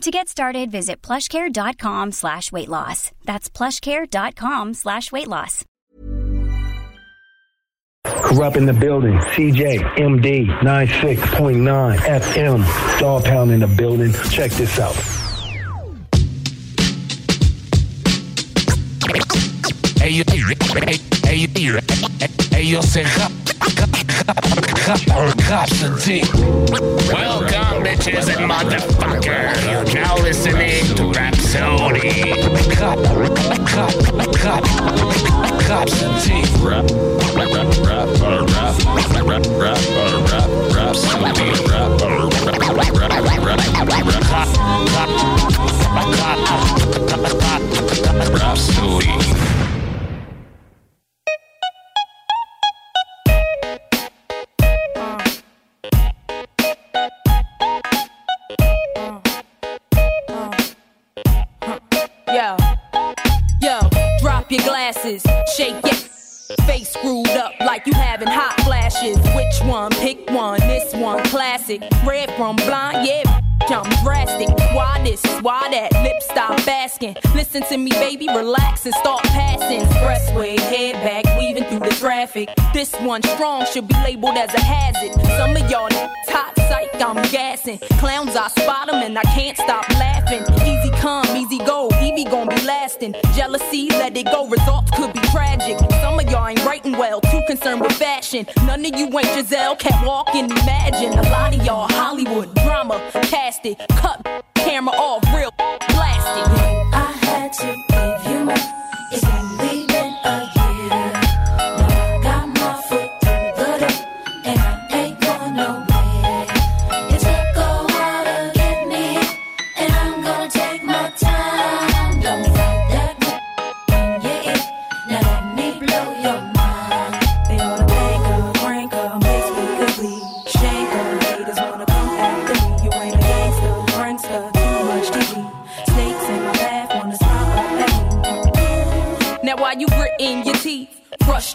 To get started, visit plushcare.com slash weight loss. That's plushcare.com slash weight loss. Kurupt in the building. CJ, MD, 96.9 FM. Dogg Pound in the building. Check this out. Ellos se Absentee. Welcome, bitches and motherfuckers. You're now listening to Rhapsody. Rhapsody. Shake it. face screwed up like you having hot flashes. Which one? Pick one. This one, classic. Red from blind, yeah. I'm drastic. Why this? Why that? Lip stop asking. Listen to me, baby, relax and start passing. Expressway, head back, weaving through the traffic. This one strong should be labeled as a hazard. Some of y'all hot psych, I'm gassing. Clowns, I spot them and I can't stop laughing. Easy come, easy go, Evie gon' be lasting. Jealousy, let it go, results could be tragic. Some of y'all ain't writing well, too concerned with fashion. None of you ain't Giselle, can't walk and imagine. A lot of y'all Hollywood drama, cast it, cut camera off, real blasted. I had to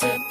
To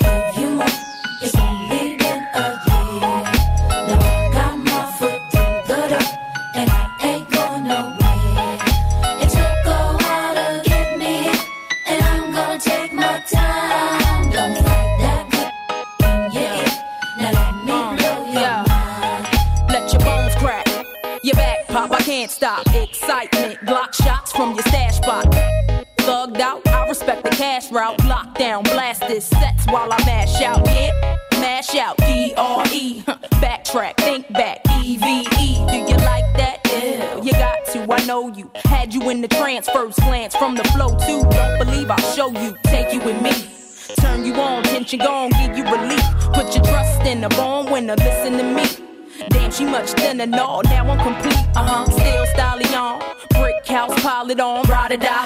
thinner, no, now I'm complete. Uh huh, still stallion. Brick house, pile it on, ride or die.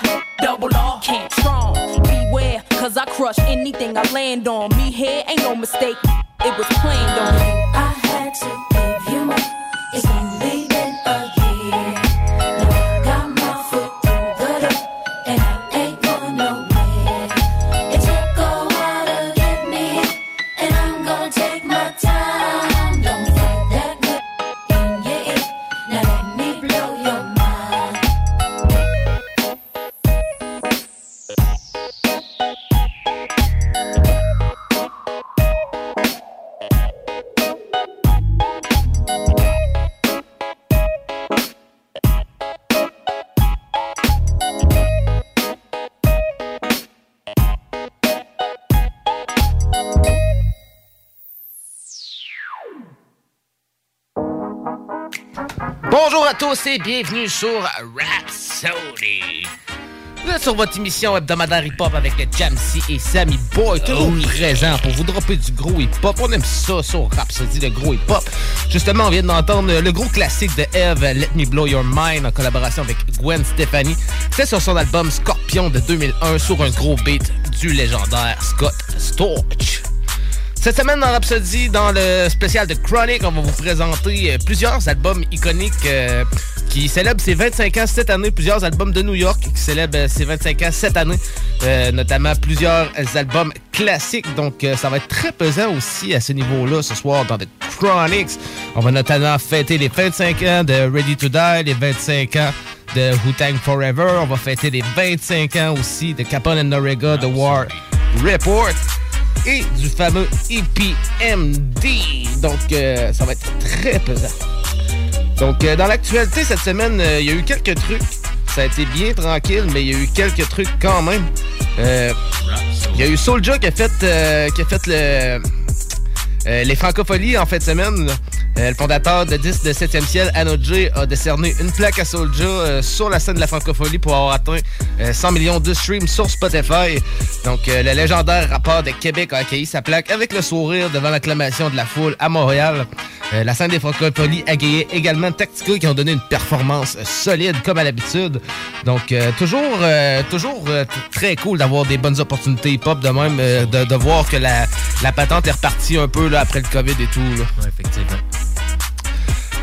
Et bienvenue sur Rhapsody. Vous êtes sur votre émission hebdomadaire hip-hop avec Jamsey et Sammy Boy, toujours présents pour vous dropper du gros hip-hop. On aime ça sur Rhapsody, le gros hip-hop. Justement, on vient d'entendre le gros classique de Eve, Let Me Blow Your Mind, en collaboration avec Gwen Stefani. C'est sur son album Scorpion de 2001, sur un gros beat du légendaire Scott Storch. Cette semaine dans Rhapsody, dans le spécial de Chronic, on va vous présenter plusieurs albums iconiques euh, qui célèbrent ses 25 ans cette année. Plusieurs albums de New York qui célèbrent euh, ses 25 ans cette année. Euh, notamment plusieurs albums classiques. Donc euh, ça va être très pesant aussi à ce niveau-là ce soir dans The Chronics. On va notamment fêter les 25 ans de Ready to Die, les 25 ans de Wu-Tang Forever. On va fêter les 25 ans aussi de Capone and Norega, The War Report et du fameux EPMD. Donc, ça va être très pesant. Donc, euh, dans l'actualité cette semaine, euh, il y a eu quelques trucs. Ça a été bien tranquille, mais il y a eu quelques trucs quand même. Euh, Il y a eu Soulja qui a fait, les francopholies en fin de semaine. Euh, le fondateur de 10 de 7e ciel, Anno J, a décerné une plaque à Soulja euh, sur la scène de la francophonie pour avoir atteint euh, 100 millions de streams sur Spotify. Donc, euh, le légendaire rappeur de Québec a accueilli sa plaque avec le sourire devant l'acclamation de la foule à Montréal. Euh, la scène des francopholies a gagné également Tactica qui ont donné une performance euh, solide comme à l'habitude. Donc, euh, toujours, euh, toujours euh, très cool d'avoir des bonnes opportunités hip-hop de même, euh, de, voir que la, patente est repartie un peu là, après le COVID et tout. Effectivement.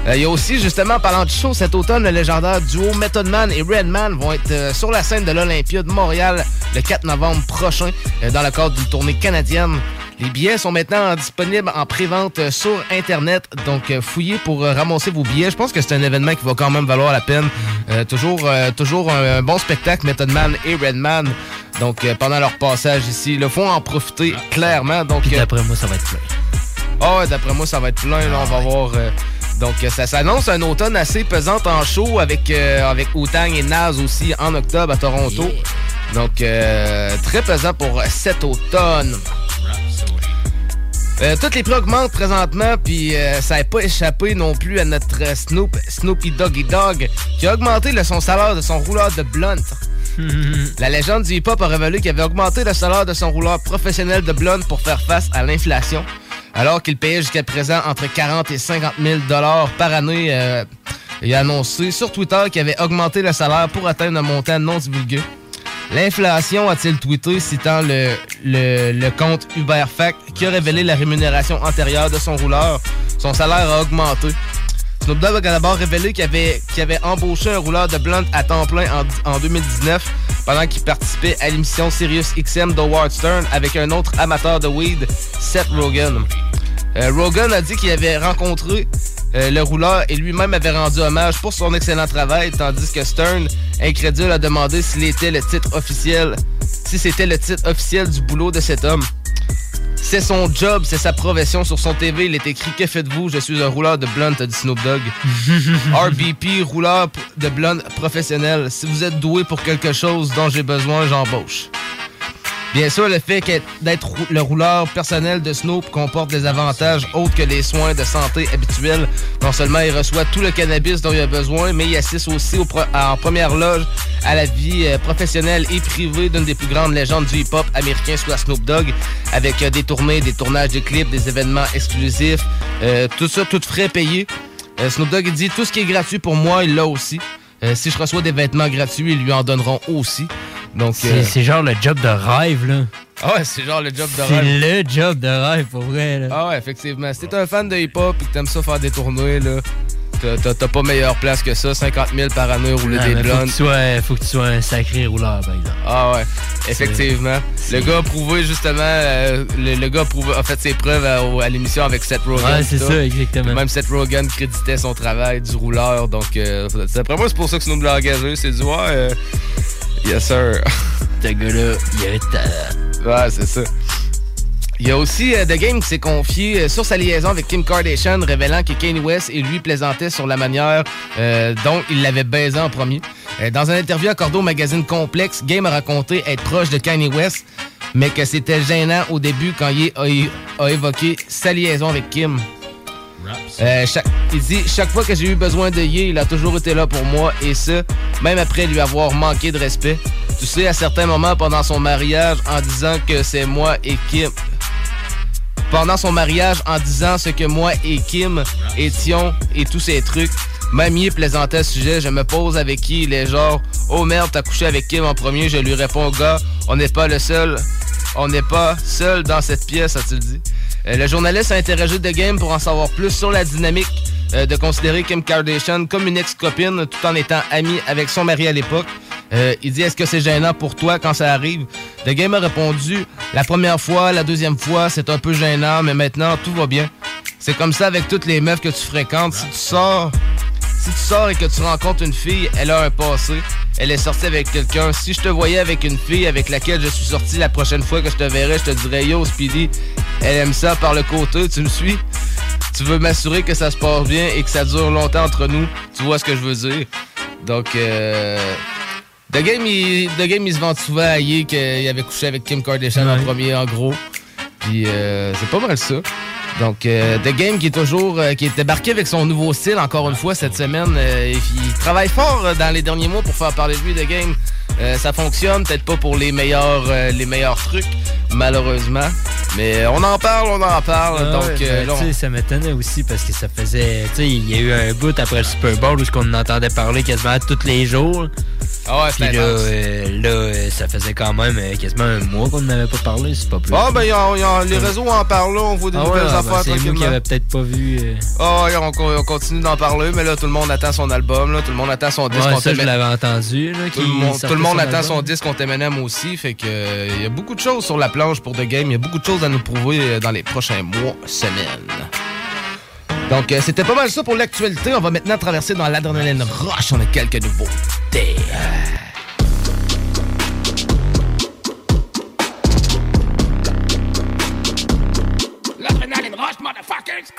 Euh, Il y a aussi, justement, parlant de show, cet automne, le légendaire duo Method Man et Redman vont être euh, sur la scène de l'Olympia de Montréal le 4 novembre prochain euh, dans le cadre d'une tournée canadienne. Les billets sont maintenant disponibles en pré-vente sur Internet, donc fouillez pour ramasser vos billets. Je pense que c'est un événement qui va quand même valoir la peine. Toujours toujours un, un bon spectacle, Method Man et Redman. Donc, pendant leur passage ici, il faut en profiter clairement. Donc, d'après moi, ça va être plein. ah ouais, d'après moi, ça va être plein. Là, on va voir. Euh, donc, euh, ça s'annonce un automne assez pesant en show avec, euh, avec Wu-Tang et Naz aussi en octobre à Toronto. Donc, euh, très pesant pour cet automne. Euh, toutes les prix augmentent présentement, puis euh, ça n'a pas échappé non plus à notre euh, Snoop, Snoopy Doggy Dog, qui a augmenté le, son salaire de son rouleur de blunt. La légende du hip-hop a révélé qu'il avait augmenté le salaire de son rouleur professionnel de blunt pour faire face à l'inflation, alors qu'il payait jusqu'à présent entre 40 et 50 000 dollars par année. euh, il a annoncé sur Twitter qu'il avait augmenté le salaire pour atteindre un montant non divulgué. L'inflation, a-t-il tweeté, citant le, le, le compte UberFact, qui a révélé la rémunération antérieure de son rouleur. Son salaire a augmenté. Snoop Dogg a d'abord révélé qu'il avait, avait embauché un rouleur de blunt à temps plein en, en 2019 pendant qu'il participait à l'émission Sirius XM d'Howard Stern avec un autre amateur de weed, Seth Rogen. Euh, Rogan a dit qu'il avait rencontré euh, le rouleur et lui-même avait rendu hommage pour son excellent travail, tandis que Stern, incrédule, a demandé s'il était le titre officiel, si c'était le titre officiel du boulot de cet homme. C'est son job, c'est sa profession. Sur son TV, il est écrit Que faites-vous? Je suis un rouleur de blunt, dit Snoop Dogg. RBP, rouleur de blunt professionnel. Si vous êtes doué pour quelque chose dont j'ai besoin, j'embauche. Bien sûr, le fait d'être le rouleur personnel de Snoop comporte des avantages autres que les soins de santé habituels. Non seulement il reçoit tout le cannabis dont il a besoin, mais il assiste aussi en première loge à la vie euh, professionnelle et privée d'une des plus grandes légendes du hip-hop américain, soit Snoop Dogg, avec euh, des tournées, des tournages de clips, des événements exclusifs, euh, tout ça, tout frais payé. Snoop Dogg dit tout ce qui est gratuit pour moi, il l'a aussi. Euh, si je reçois des vêtements gratuits, ils lui en donneront aussi. Donc, C'est euh, c'est genre le job de rêve, là. ah ouais, c'est genre le job de C'est rêve. le job de rêve, pour vrai, là. Ah ouais, effectivement. Si t'es un fan de hip-hop et que t'aimes ça faire des tournées, là, t'as- pas meilleure place que ça. 50 000 par année rouler Ah, des mais faut, que blondes. tu sois, faut que tu sois un sacré rouleur, par exemple. Ah ouais, effectivement. Le gars a prouvé justement, euh, le, le gars a, prouvé, a fait ses preuves à, l'émission avec Seth Rogen. Ouais, c'est ça, exactement. Même Seth Rogen créditait son travail du rouleur. Donc, euh, c'est- après moi, c'est pour ça que Snoop l'a engagé. C'est du ouais, euh, yes sir. Ce gars-là, il talent. Ouais, c'est ça. Il y a aussi euh, The Game qui s'est confié euh, sur sa liaison avec Kim Kardashian, révélant que Kanye West et lui plaisantaient sur la manière euh, dont il l'avait baisé en premier. Dans une interview accordée au magazine Complexe, Game a raconté être proche de Kanye West, mais que c'était gênant au début quand il a, a évoqué sa liaison avec Kim. Euh, chaque- il dit chaque fois que j'ai eu besoin de Ye, il a toujours été là pour moi et ça, même après lui avoir manqué de respect. Tu sais, à certains moments pendant son mariage, en disant que c'est moi et Kim. Pendant son mariage, en disant ce que moi et Kim étions et tous ces trucs. Même Ye plaisantait ce sujet, je me pose avec qui il est genre Oh merde, t'as couché avec Kim en premier, je lui réponds gars, on n'est pas le seul. On n'est pas seul dans cette pièce, a-t-il dit. Euh, le journaliste a interrogé The Game pour en savoir plus sur la dynamique euh, de considérer Kim Kardashian comme une ex-copine tout en étant amie avec son mari à l'époque. Euh, il dit Est-ce que c'est gênant pour toi quand ça arrive? The Game a répondu La première fois, la deuxième fois, c'est un peu gênant, mais maintenant tout va bien. C'est comme ça avec toutes les meufs que tu fréquentes. Si tu sors, si tu sors et que tu rencontres une fille, elle a un passé. Elle est sortie avec quelqu'un. Si je te voyais avec une fille avec laquelle je suis sorti la prochaine fois que je te verrais, je te dirais Yo, Speedy, elle aime ça par le côté, tu me suis? Tu veux m'assurer que ça se passe bien et que ça dure longtemps entre nous? Tu vois ce que je veux dire? Donc, euh. The Game, il, The Game, il se vante souvent à Ye qu'il avait couché avec Kim Kardashian en premier, en gros. Puis, euh, c'est pas mal ça. Donc, euh, The Game qui est toujours, euh, qui est débarqué avec son nouveau style encore une fois cette semaine. et il travaille fort dans les derniers mois pour faire parler de lui, The Game. Ça fonctionne, peut-être pas pour les meilleurs, les meilleurs trucs, malheureusement. Mais on en parle, on en parle. Ah donc, ouais, euh, ben, là, on- ça m'étonnait aussi parce que ça faisait. Tu sais, il y a eu un bout après le Super Bowl où ce qu'on entendait parler quasiment tous les jours. Ah ouais, Puis là, euh, là, euh, ça faisait quand même quasiment un mois qu'on n'avait pas parlé, c'est pas plus. Ah, ben, y a- y a- les réseaux en parlent, on voit des Ah ouais, nouvelles ah, affaires ben, c'est tranquillement. qui avait peut-être pas vu. euh, Ah ouais, on, on continue d'en parler, mais là, tout le monde attend son album, là, tout le monde attend son disque. Ouais, on ça, je l'avais entendu. Là, Tout le monde, tout sortait le monde son attend album. son disque contre Eminem aussi, fait que il y a beaucoup de choses sur la planche pour The Game, il y a beaucoup de choses à nous prouver euh, dans les prochains mois, semaines. Donc euh, c'était pas mal ça pour l'actualité. On va maintenant traverser dans l'adrénaline rush. On a quelques nouveautés. L'adrénaline rush, motherfuckers!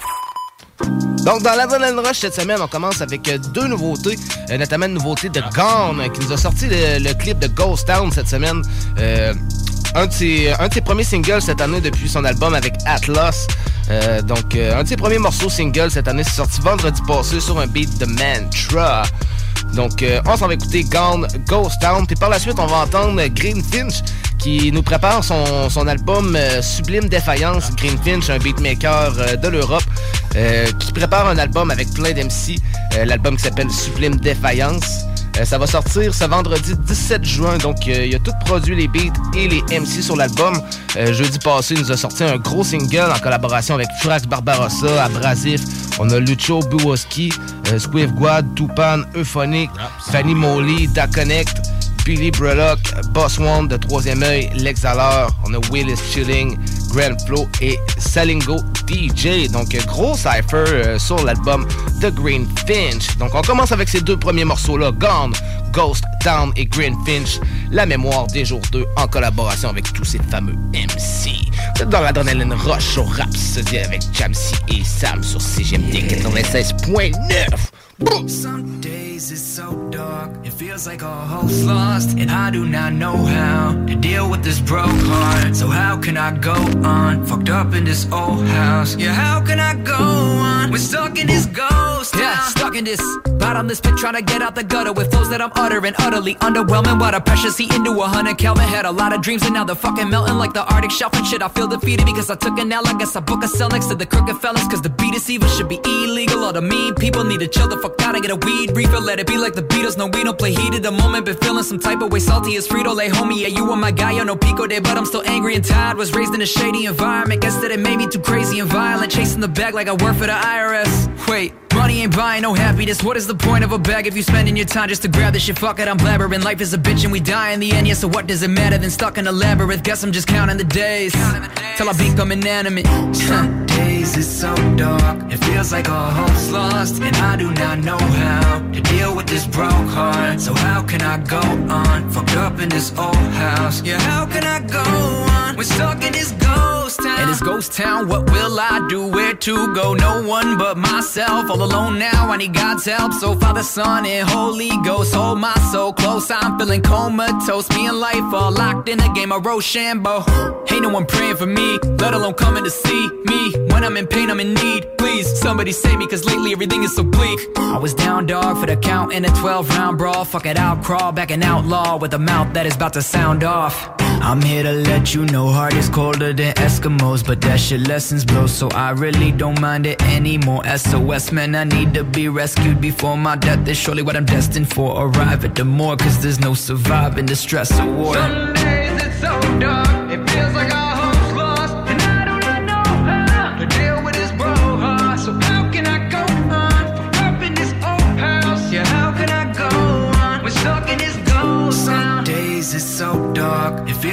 Donc, dans l'Adrenaline Rush cette semaine, on commence avec euh, deux nouveautés, notamment une nouveauté de Gone qui nous a sorti le, le clip de Ghost Town cette semaine. Euh, un, de ses, premiers singles cette année depuis son album avec Atlas. Euh, donc, euh, un de ses premiers morceaux singles cette année, c'est sorti vendredi passé sur un beat de Mantra. Donc, euh, on s'en va écouter Gone Ghost Town. Puis par la suite, on va entendre Green Finch qui nous prépare son, album Sublime Défaillance. Green Finch, un beatmaker de l'Europe, qui prépare un album avec plein d'MC. L'album qui s'appelle Sublime Défaillance. Euh, ça va sortir ce vendredi 17 juin. Donc, euh, il a tout produit les beats et les MC sur l'album. Euh, jeudi passé, il nous a sorti un gros single en collaboration avec Furax Barbarossa, Abrasif. On a Lucho Buwoski, euh, Squiff Guad, Tupan, Euphonic, Fanny Molly, Da Connect. Billy Brullock, Boss One de Troisième œil, L'Exhaleur, on a Willis Chilling, Grand Flow et Salingo DJ. Donc, gros cypher euh, sur l'album The Green Finch. Donc, on commence avec ces deux premiers morceaux-là, Gone, Ghost Town et Green Finch, la mémoire des jours 2 en collaboration avec tous ces fameux MC. Êtes dans l'adrénaline rush au rap, dit avec Jamsey et Sam sur CGMD 96.9. Some days it's so dark, it feels like all hope's lost, and I do not know how to deal with this broke heart. So how can I go on? Fucked up in this old house. Yeah, how can I go on? We're stuck in this ghost. Yeah, town. stuck in this. bottomless pit, trying to get out the gutter with flows that I'm uttering. Utterly underwhelming. Water pressures heat into a hundred Kelvin. Had a lot of dreams and now they're fucking melting like the Arctic shelf and shit. I feel defeated because I took an L. I guess I book a cell next to the crooked fellas. Cause the beat is evil should be illegal. All the mean people need to chill the fuck out and get a weed refill. Let it be like the Beatles. No, we don't play heated. The moment been feeling some type of way. Salty as Frito Lay, homie. Yeah, you were my guy. Yo, no Pico Day, but I'm still angry and tired. Was raised in a shady environment. Guess that it made me too crazy and violent. Chasing the bag like I work for the IRS. Wait. Money ain't buying no happiness. What is the point of a bag if you spending your time just to grab this shit? Fuck it, I'm blabbering. Life is a bitch and we die in the end. Yeah, so what does it matter? Then stuck in a labyrinth. Guess I'm just counting the days till I become inanimate. Some days it's so dark, it feels like all hope's lost, and I do not know how to deal with this broke heart. So how can I go on? Fucked up in this old house. Yeah, how can I go on? We're stuck in this ghost town. And this ghost town. What will I do? Where to go? No one but myself. All alone now. I need God's help. So Father, Son, and Holy Ghost, hold my soul close. I'm feeling comatose. Me and life all locked in a game of Rochambeau. Ain't no one praying for me, let alone coming to see me. When I'm in pain, I'm in need. Please, somebody save me, cause lately everything is so bleak. I was down dog for the count in a 12 round brawl. Fuck it out, crawl back an outlaw with a mouth that is about to sound off. I'm here to let you know heart is colder than Eskimos, but that shit lessons blow, so I really don't mind it anymore. SOS, man, I need to be rescued before my death is surely what I'm destined for. Arrive at the morgue, cause there's no surviving the stress of war. Some days it's so dark, it feels like our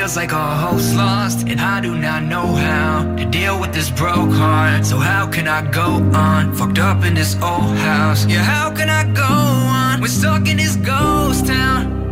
feels like our hope's lost, and I do not know how to deal with this broke heart. So how can I go on? Fucked up in this old house. Yeah, how can I go on? We're stuck in this ghost town.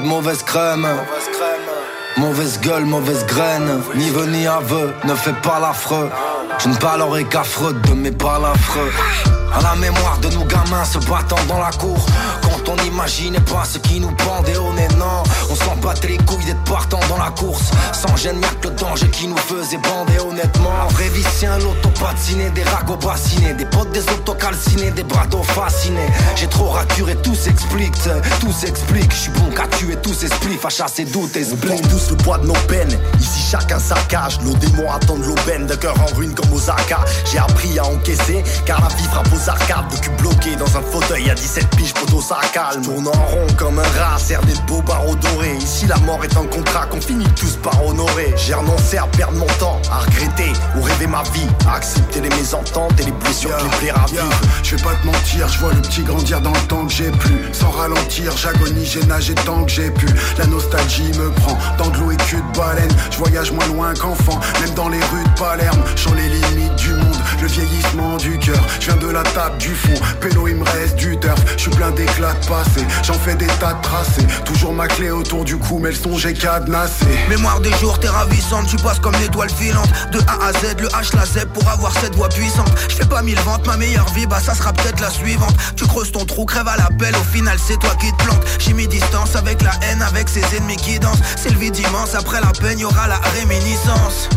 Mauvaise crème. Mauvaise gueule, mauvaise graine. Ni vœu ni aveu, ne fais pas l'affreux. Je ne parlerai qu'affreux de mes affreux. À la mémoire de nos gamins se battant dans la cour. Quand on n'imaginait pas ce qui nous pendait au nez, non. On s'en battait les couilles d'être partant dans la course. Sans gêne, y'a que le danger qui nous faisait bander honnêtement. Un vrai vicien, l'auto patiné, des ragots bassinés, des potes des autos calcinés, des brados fascinés. J'ai trop raturé, tout s'explique, tout s'explique. Je suis bon qu'à tuer tous ces spliffs, à chasser doutes et On porte tous le poids de nos peines. Ici, chacun saccage. Nos démons attendent l'aubaine. De cœur en ruine comme Osaka. J'ai appris à encaisser. Car la vie frappe aux arcades. De cul bloqué dans un fauteuil à 17 piges, poteau ça calme. Tourne en rond comme un rat, cerné de beaux barreaux dorés. Ici, la mort est un contrat qu'on finit tous par honorer. J'ai renoncé à perdre mon temps, à regretter ou rêver ma vie. À accepter les mésententes et les blessures qui à vivre. Je vais pas te mentir, je vois le petit grandir dans le temps que j'ai plus. Sans ralentir, j'agonie, j'ai nagé tant que j'ai pu. La nostalgie me prend dans de l'eau et cul de baleine. Je voyage moins loin qu'enfant, même dans les rues de Palerme. J'en les limites du monde, le vieillissement du cœur. Je viens de la table du fond, pélo il me reste du turf. Je suis plein d'éclats j'en fais des tas de tracés. Toujours ma clé autour du cou, mais le son j'ai cadenassé. Mémoire des jours, t'es ravissante, tu passes comme l'étoile filante. De A à Z, le H, la Z pour avoir cette voix puissante. Je fais pas mille ventes, ma meilleure vie, bah ça sera peut-être la suivante. Tu creuses ton trou, crève à la pelle, au final c'est toi qui te plante J'ai mis distance avec la haine, avec ses ennemis qui dansent. C'est le vide immense, après la peine y'aura la réminiscence.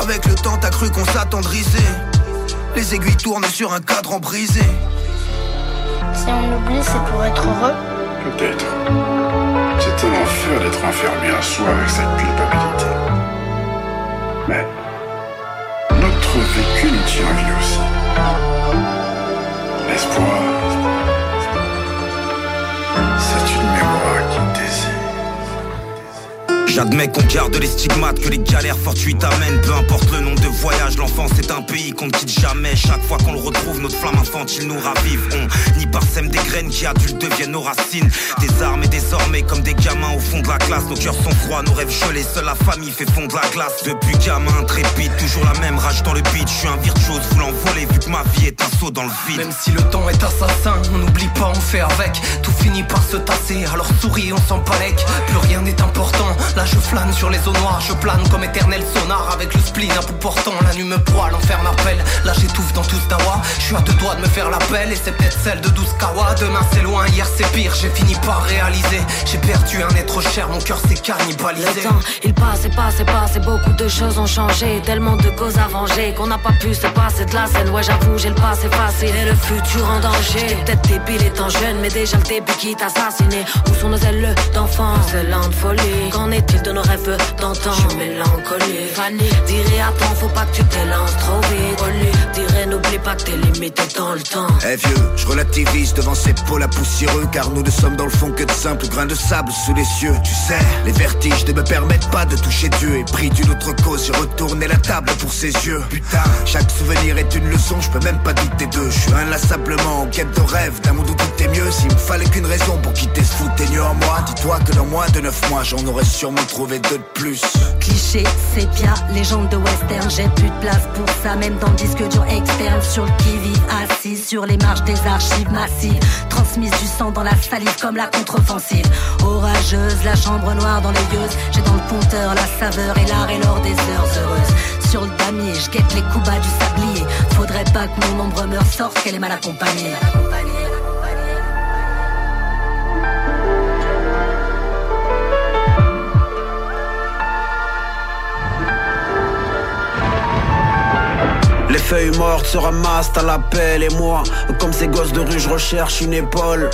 Avec le temps t'as cru qu'on s'attendrissait. Les aiguilles tournent sur un cadran brisé Si on oublie, c'est pour être heureux. Peut-être. C'est un enfer d'être enfermé à soi avec cette culpabilité. Mais notre vécu nous tient vie aussi. L'espoir, c'est une mémoire qui. J'admets qu'on garde les stigmates, que les galères fortuites amènent. Peu importe le nom de voyage, l'enfance est un pays qu'on ne quitte jamais. Chaque fois qu'on le retrouve, notre flamme infantile nous ravive. On n'y parsème des graines qui adultes deviennent nos racines. Des armes et désormais, comme des gamins au fond de la classe, nos cœurs sont froids, nos rêves gelés. Seule la famille fait fondre la glace. Depuis gamin, intrépide, toujours la même rage dans le beat. Je suis un virtuose voulant voler, vu que ma vie est un saut dans le vide. Même si le temps est assassin, on n'oublie pas, on fait avec. Tout finit par se tasser, alors souris, on s'en palek. Plus rien n'est important, là je flâne sur les eaux noires. Je plane comme éternel sonar avec le spleen à bout portant. La nuit me broie, l'enfer m'appelle. Là j'étouffe dans tout ce dawa. Je suis à deux doigts de me faire l'appel et c'est peut-être celle de 12 kawa. Demain c'est loin, hier c'est pire. J'ai fini par réaliser. J'ai perdu un être cher, mon cœur s'est cannibalisé. Il passe et passe et passe et beaucoup de choses ont changé. Tellement de causes à venger qu'on n'a pas pu se passer de la scène. Ouais, j'avoue, j'ai le passé facile et le futur en danger. Peut-être débile étant jeune, mais déjà le début qui t'a assassiné. Où sont nos ailes d'enfance, lente folie Qu'en est-il de nos rêves d'antan. Je suis mélancolique, Fanny. Dirait attends, faut pas que tu t'élances trop vite. Poli, dirait n'oublie pas que t'es limité dans le temps. Eh vieux, je relativise devant ces pôles à poussiéreux Car nous ne sommes dans le fond que de simples grains de sable sous les cieux Tu sais, les vertiges ne me permettent pas de toucher Dieu Et pris d'une autre cause, j'ai retourné la table pour ses yeux Putain, chaque souvenir est une leçon, je peux même pas douter d'eux Je suis inlassablement en quête de rêve, d'un monde où tout est mieux S'il me fallait qu'une raison pour quitter ce fouténieux en moi Dis-toi que dans moins de neuf mois, j'en aurais sûrement trouvé deux de plus Cliché, sépia, légende de western, j'ai plus de place pour ça, même dans le disque dur externe, sur le qui-vive, assis sur les marches des archives massives, transmise du sang dans la salive comme la contre-offensive. Orageuse, la chambre noire dans les yeux, j'ai dans le compteur la saveur et l'art et l'or des heures heureuses. Sur le damier, je guette les coups bas du sablier. Faudrait pas que mon ombre meure sorte qu'elle est mal accompagnée. Feuilles mortes se ramassent à l'appel et moi, comme ces gosses de rue, je recherche une épaule.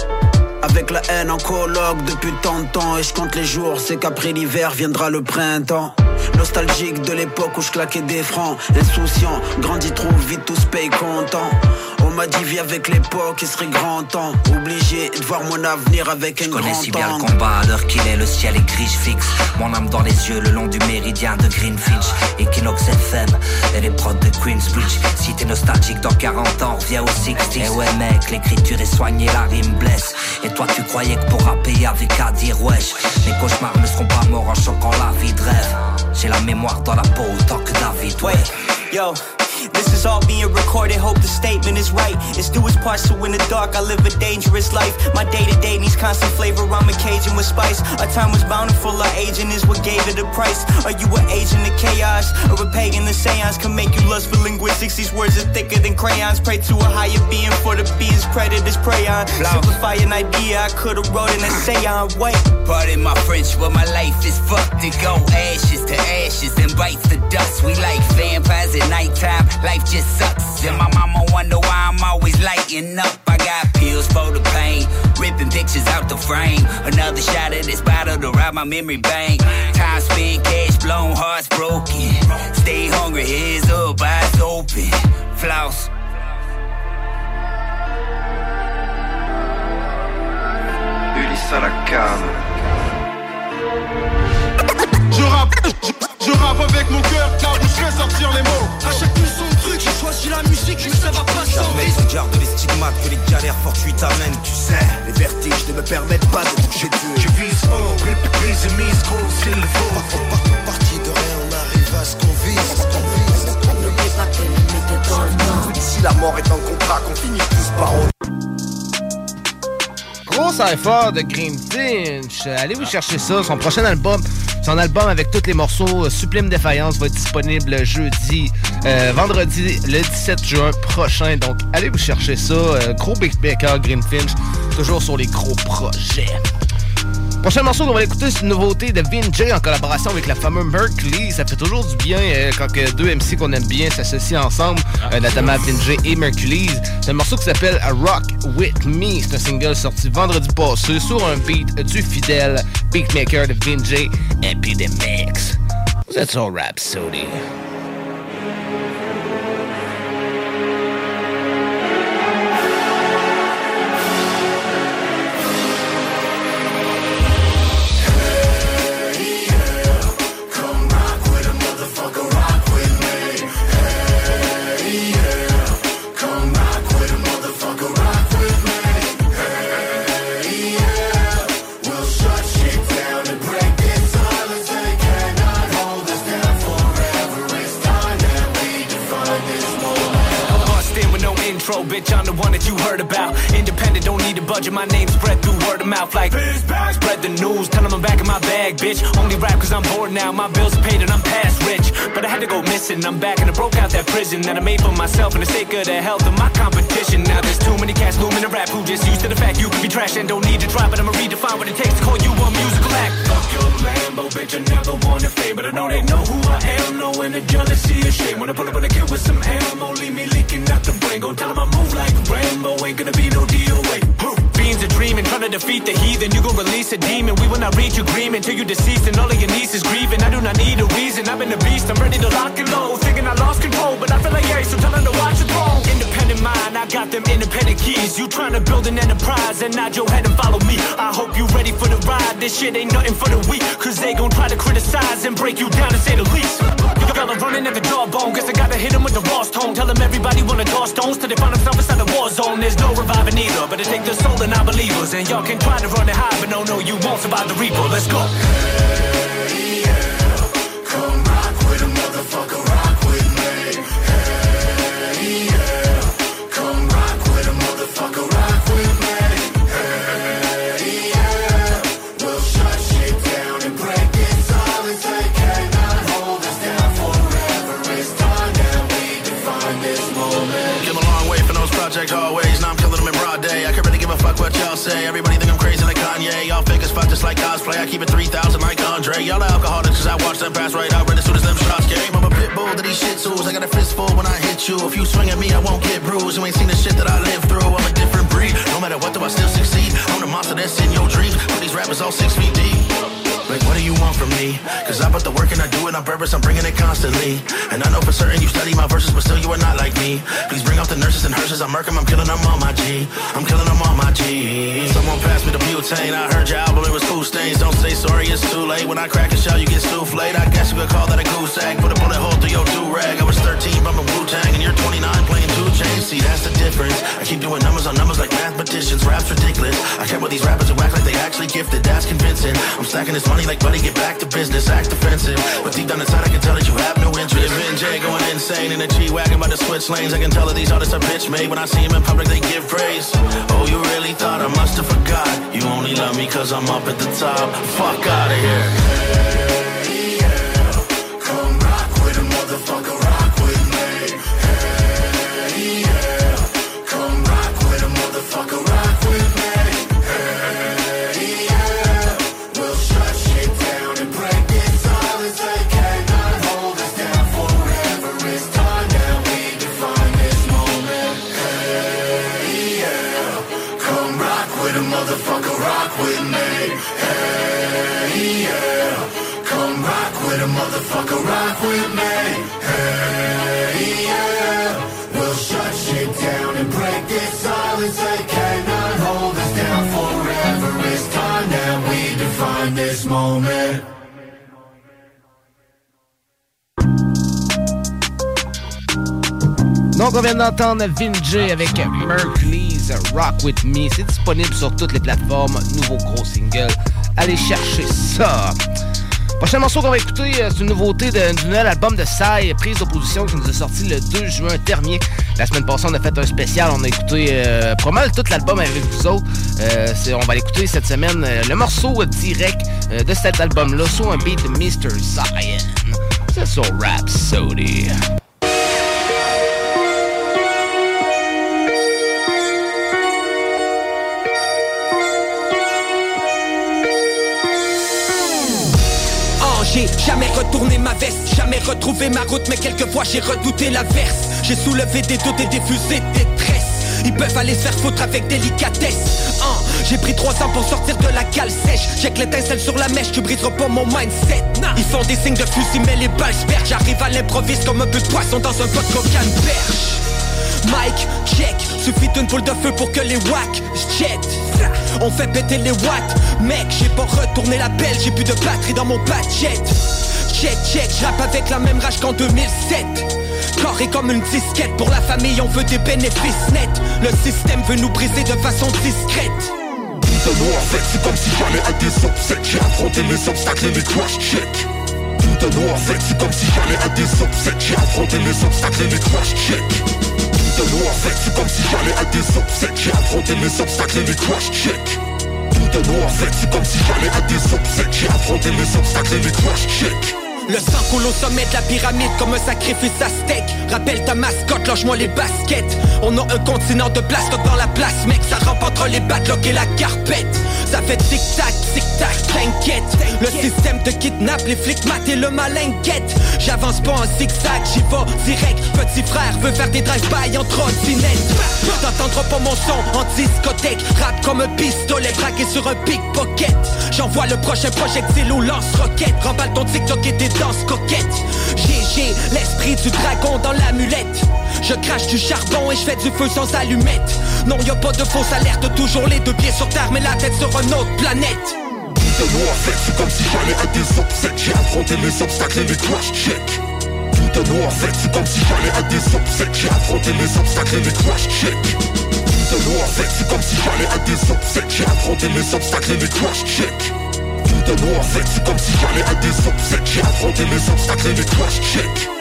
Avec la haine en colloque depuis tant de temps et je compte les jours, c'est qu'après l'hiver viendra le printemps. Nostalgique de l'époque où je claquais des francs, insouciant, grandit trop vite, tout se paye content. M'a dit vie avec l'époque, il serait grand temps. Obligé de voir mon avenir avec un Je connais grand si bien le combat à l'heure qu'il est, le ciel est gris, je fixe Mon âme dans les yeux le long du méridien de Greenfinch. Equinox FM et les prods de Queensbridge. Si t'es nostalgique dans 40 ans, reviens au 60 Eh ouais mec, l'écriture est soignée, la rime blesse. Et toi tu croyais que pour rapper y'avait qu'à dire wesh. Mes cauchemars ne seront pas morts en choquant la vie de rêve. J'ai la mémoire dans la peau autant que David ouais. Yo, this is all being recorded. Hope the statement is right. It's do its part, so in the dark, I live a dangerous life. My day to day needs constant flavor. I'm a Cajun with spice. Our time was bountiful, our aging is what gave it a price. Are you an agent of chaos? Or a pagan? The seance can make you lust for linguistics. These words are thicker than crayons. Pray to a higher being for the beings predators prey on. Simplify an idea, I could've wrote an essay on. Wait. Pardon my French, but my life is fucked to go ashes to ashes and bites to dust. We like vampires at nighttime, life just sucks. And my mama wonder why I'm always lighting up. I got pills for the pain, ripping pictures out the frame. Another shot of this bottle to rob my memory bank. Time spent, cash blown, hearts broken. Stay hungry, heads up, eyes open. Floss. Ulysse à la cave. Je rappe, je, je rappe avec mon cœur, car où je fais sortir les mots. À chaque j'ai choisi la musique, mais ça va pas sans je garde les stigmates que les galères fortuites amènent, tu sais. Les vertiges ne me permettent pas de toucher Dieu. Je vise haut, prise et mise gros s'il le faut. Parti de rien, on arrive à ce qu'on vise. N'oublie pas que t'es limité dans le temps. Si la mort est en contrat, qu'on finisse tous par au. Gros effort de Green Finch. Allez vous chercher ça. Son prochain album, son album avec tous les morceaux euh, Sublime Défaillance va être disponible jeudi, euh, vendredi le 17 juin prochain. Donc allez vous chercher ça. Euh, gros Big Baker, Green Finch, toujours sur les gros projets. Prochain morceau qu'on va écouter, c'est une nouveauté de Vinjay en collaboration avec la fameuse Mercury. Ça fait toujours du bien euh, quand que deux MC qu'on aime bien s'associent ensemble, euh, notamment Vinjay et Mercury. C'est un morceau qui s'appelle Rock With Me. C'est un single sorti vendredi passé sur un beat du fidèle beatmaker de Vinjay, Epidemix. Vous êtes sur Rhapsody. Bitch. I'm the one that you heard about. Independent, don't need a budget. My name spread through word of mouth like spread the news. Tell 'em I'm back in my bag, bitch. Only rap cause I'm bored now. My bills are paid and I'm past rich. But I had to go missing. I'm back and I broke out that prison that I made for myself for the sake of the health of my competition. Now there's too many cats looming to rap who just used to the fact you can be trash and don't need to try. But I'ma redefine what it takes to call you a musical act. Your Lambo, bitch. I never wanted fame, but I know they know who I am. Knowing the jealousy is shame. When I pull up on a kid with some ammo, leave me leaking out the brain. Go tell 'em I move like Rambo. Ain't gonna be no DOA. Who? Beans are dreaming, trying to defeat the heathen, you gon' release a demon. We will not reach agreement till you deceased and all of your nieces grieving. I do not need a reason. I've been a beast. I'm ready to lock and load. Thinking I lost control, but I feel like yeah, so tell them to watch the throne. Independent mind, I got them independent keys. You trying to build an enterprise and nod your head and follow me. I hope you ready for the ride. This shit ain't nothing for the weak. Cause they gon' try to criticize and break you down to say the least. Y'all are running at the jawbone. Guess I gotta hit them with the raw tone. Tell them everybody wanna toss stones till they find themselves inside the war zone. There's no reviving either. But it take the soul and our believers. And y'all can try to run it high, but no, no, you won't survive the reaper. Let's go. Constantly. And I know for certain you study my verses, but still you are not like me. Please bring out the nurses and hearses, I'm murking, I'm killing them on my G. I'm killing them on my G. Someone passed me the butane, I heard your album, it was cool stains. Don't say sorry, it's too late. When I crack a shell, you get souffled. I guess you could call that a goose egg. Put a bullet hole through your do-rag. Rap's ridiculous. I can't with these rappers who act like they actually gifted. That's convincing. I'm stacking this money like buddy, get back to business. Act defensive. But deep down inside, I can tell that you have no interest. If NJ going insane in a G-Wagon about to switch lanes, I can tell that these artists are bitch made. When I see them in public, they give praise. Oh, you really thought I must have forgot. You only love me cause I'm up at the top. Fuck out of here. Vient d'entendre Vinjay avec Mercury's Rock With Me. C'est disponible sur toutes les plateformes. Nouveau gros single. Allez chercher ça. Prochain morceau qu'on va écouter, euh, c'est une nouveauté de- du nouvel album de Psy, Prise d'opposition, qui nous est sorti le 2 juin dernier. La semaine passée, on a fait un spécial. On a écouté euh, pas mal tout l'album avec vous autres. Euh, on va l'écouter cette semaine. euh, le morceau direct de cet album-là, sur un beat de Mr. Zion. C'est sur Rhapsody. Jamais retourné ma veste, jamais retrouvé ma route, mais quelquefois j'ai redouté l'averse. J'ai soulevé des doutes et des fusées de détresse. Ils peuvent aller se faire foutre avec délicatesse. J'ai pris trois ans pour sortir de la cale sèche. J'ai que l'étincelle sur la mèche, tu briseras pas mon mindset. Ils font des signes de fusil, mais les balles se. J'arrive à l'improviste comme un peu de poisson dans un pot de cocaine. Mike, check, suffit d'une boule de feu pour que les wacks jet. On fait péter les watts, mec, j'ai pas retourné la belle, j'ai plus de batterie dans mon budget. Check, check, j'rappe avec la même rage qu'en 2007. Corps est comme une disquette, pour la famille on veut des bénéfices nets. Le système veut nous briser de façon discrète. Tout en fait, c'est comme si j'allais à des obsèques. J'ai affronté les obstacles et les crash check. Tout en fait, c'est comme si j'allais à des obsèques. J'ai affronté les obstacles et les crash check. Tout de noir, en fait, c'est comme si j'allais à des obsèques. J'ai affronté les obstacles et les crash check. Tout de noir, en fait, c'est comme si j'allais à des obsèques. J'ai affronté les obstacles et les check Le sang coule au sommet de la pyramide comme un sacrifice aztèque. Rappelle ta mascotte, lâche-moi les baskets. On a un continent de place dans la place mec. Ça rampe entre les battlogs et la carpette. Ça fait tic-tac, tic-tac, t'inquiète Le système te kidnappe, les flics matent et le malin guette J'avance pas en zigzag, j'y vais direct. Petit frère veut faire des drive-by en trottinette. T'entendras pas mon son en discothèque. Rap comme un pistolet braqué sur un pickpocket. J'envoie le prochain projectile ou lance-roquette. Remballe ton TikTok et tes danses coquettes GG, l'esprit du dragon dans l'amulette. Je crache du charbon et je fais du feu sans allumette. Non y a pas de fausse alerte, toujours les deux pieds sur terre Mais la tête sur une autre planète. Tout est noir fait, c'est comme si j'allais à des obsèques. J'ai affronté les obstacles et les crash check. Tout est noir fait, c'est comme si j'allais à des obsèques. J'ai affronté les obstacles et les crash check. Tout est noir fait, c'est comme si j'allais à des obsèques. J'ai affronté les obstacles et les crash check Tout est noir fait, c'est comme si j'allais à des obsèques? J'ai affronté les obstacles et les crash check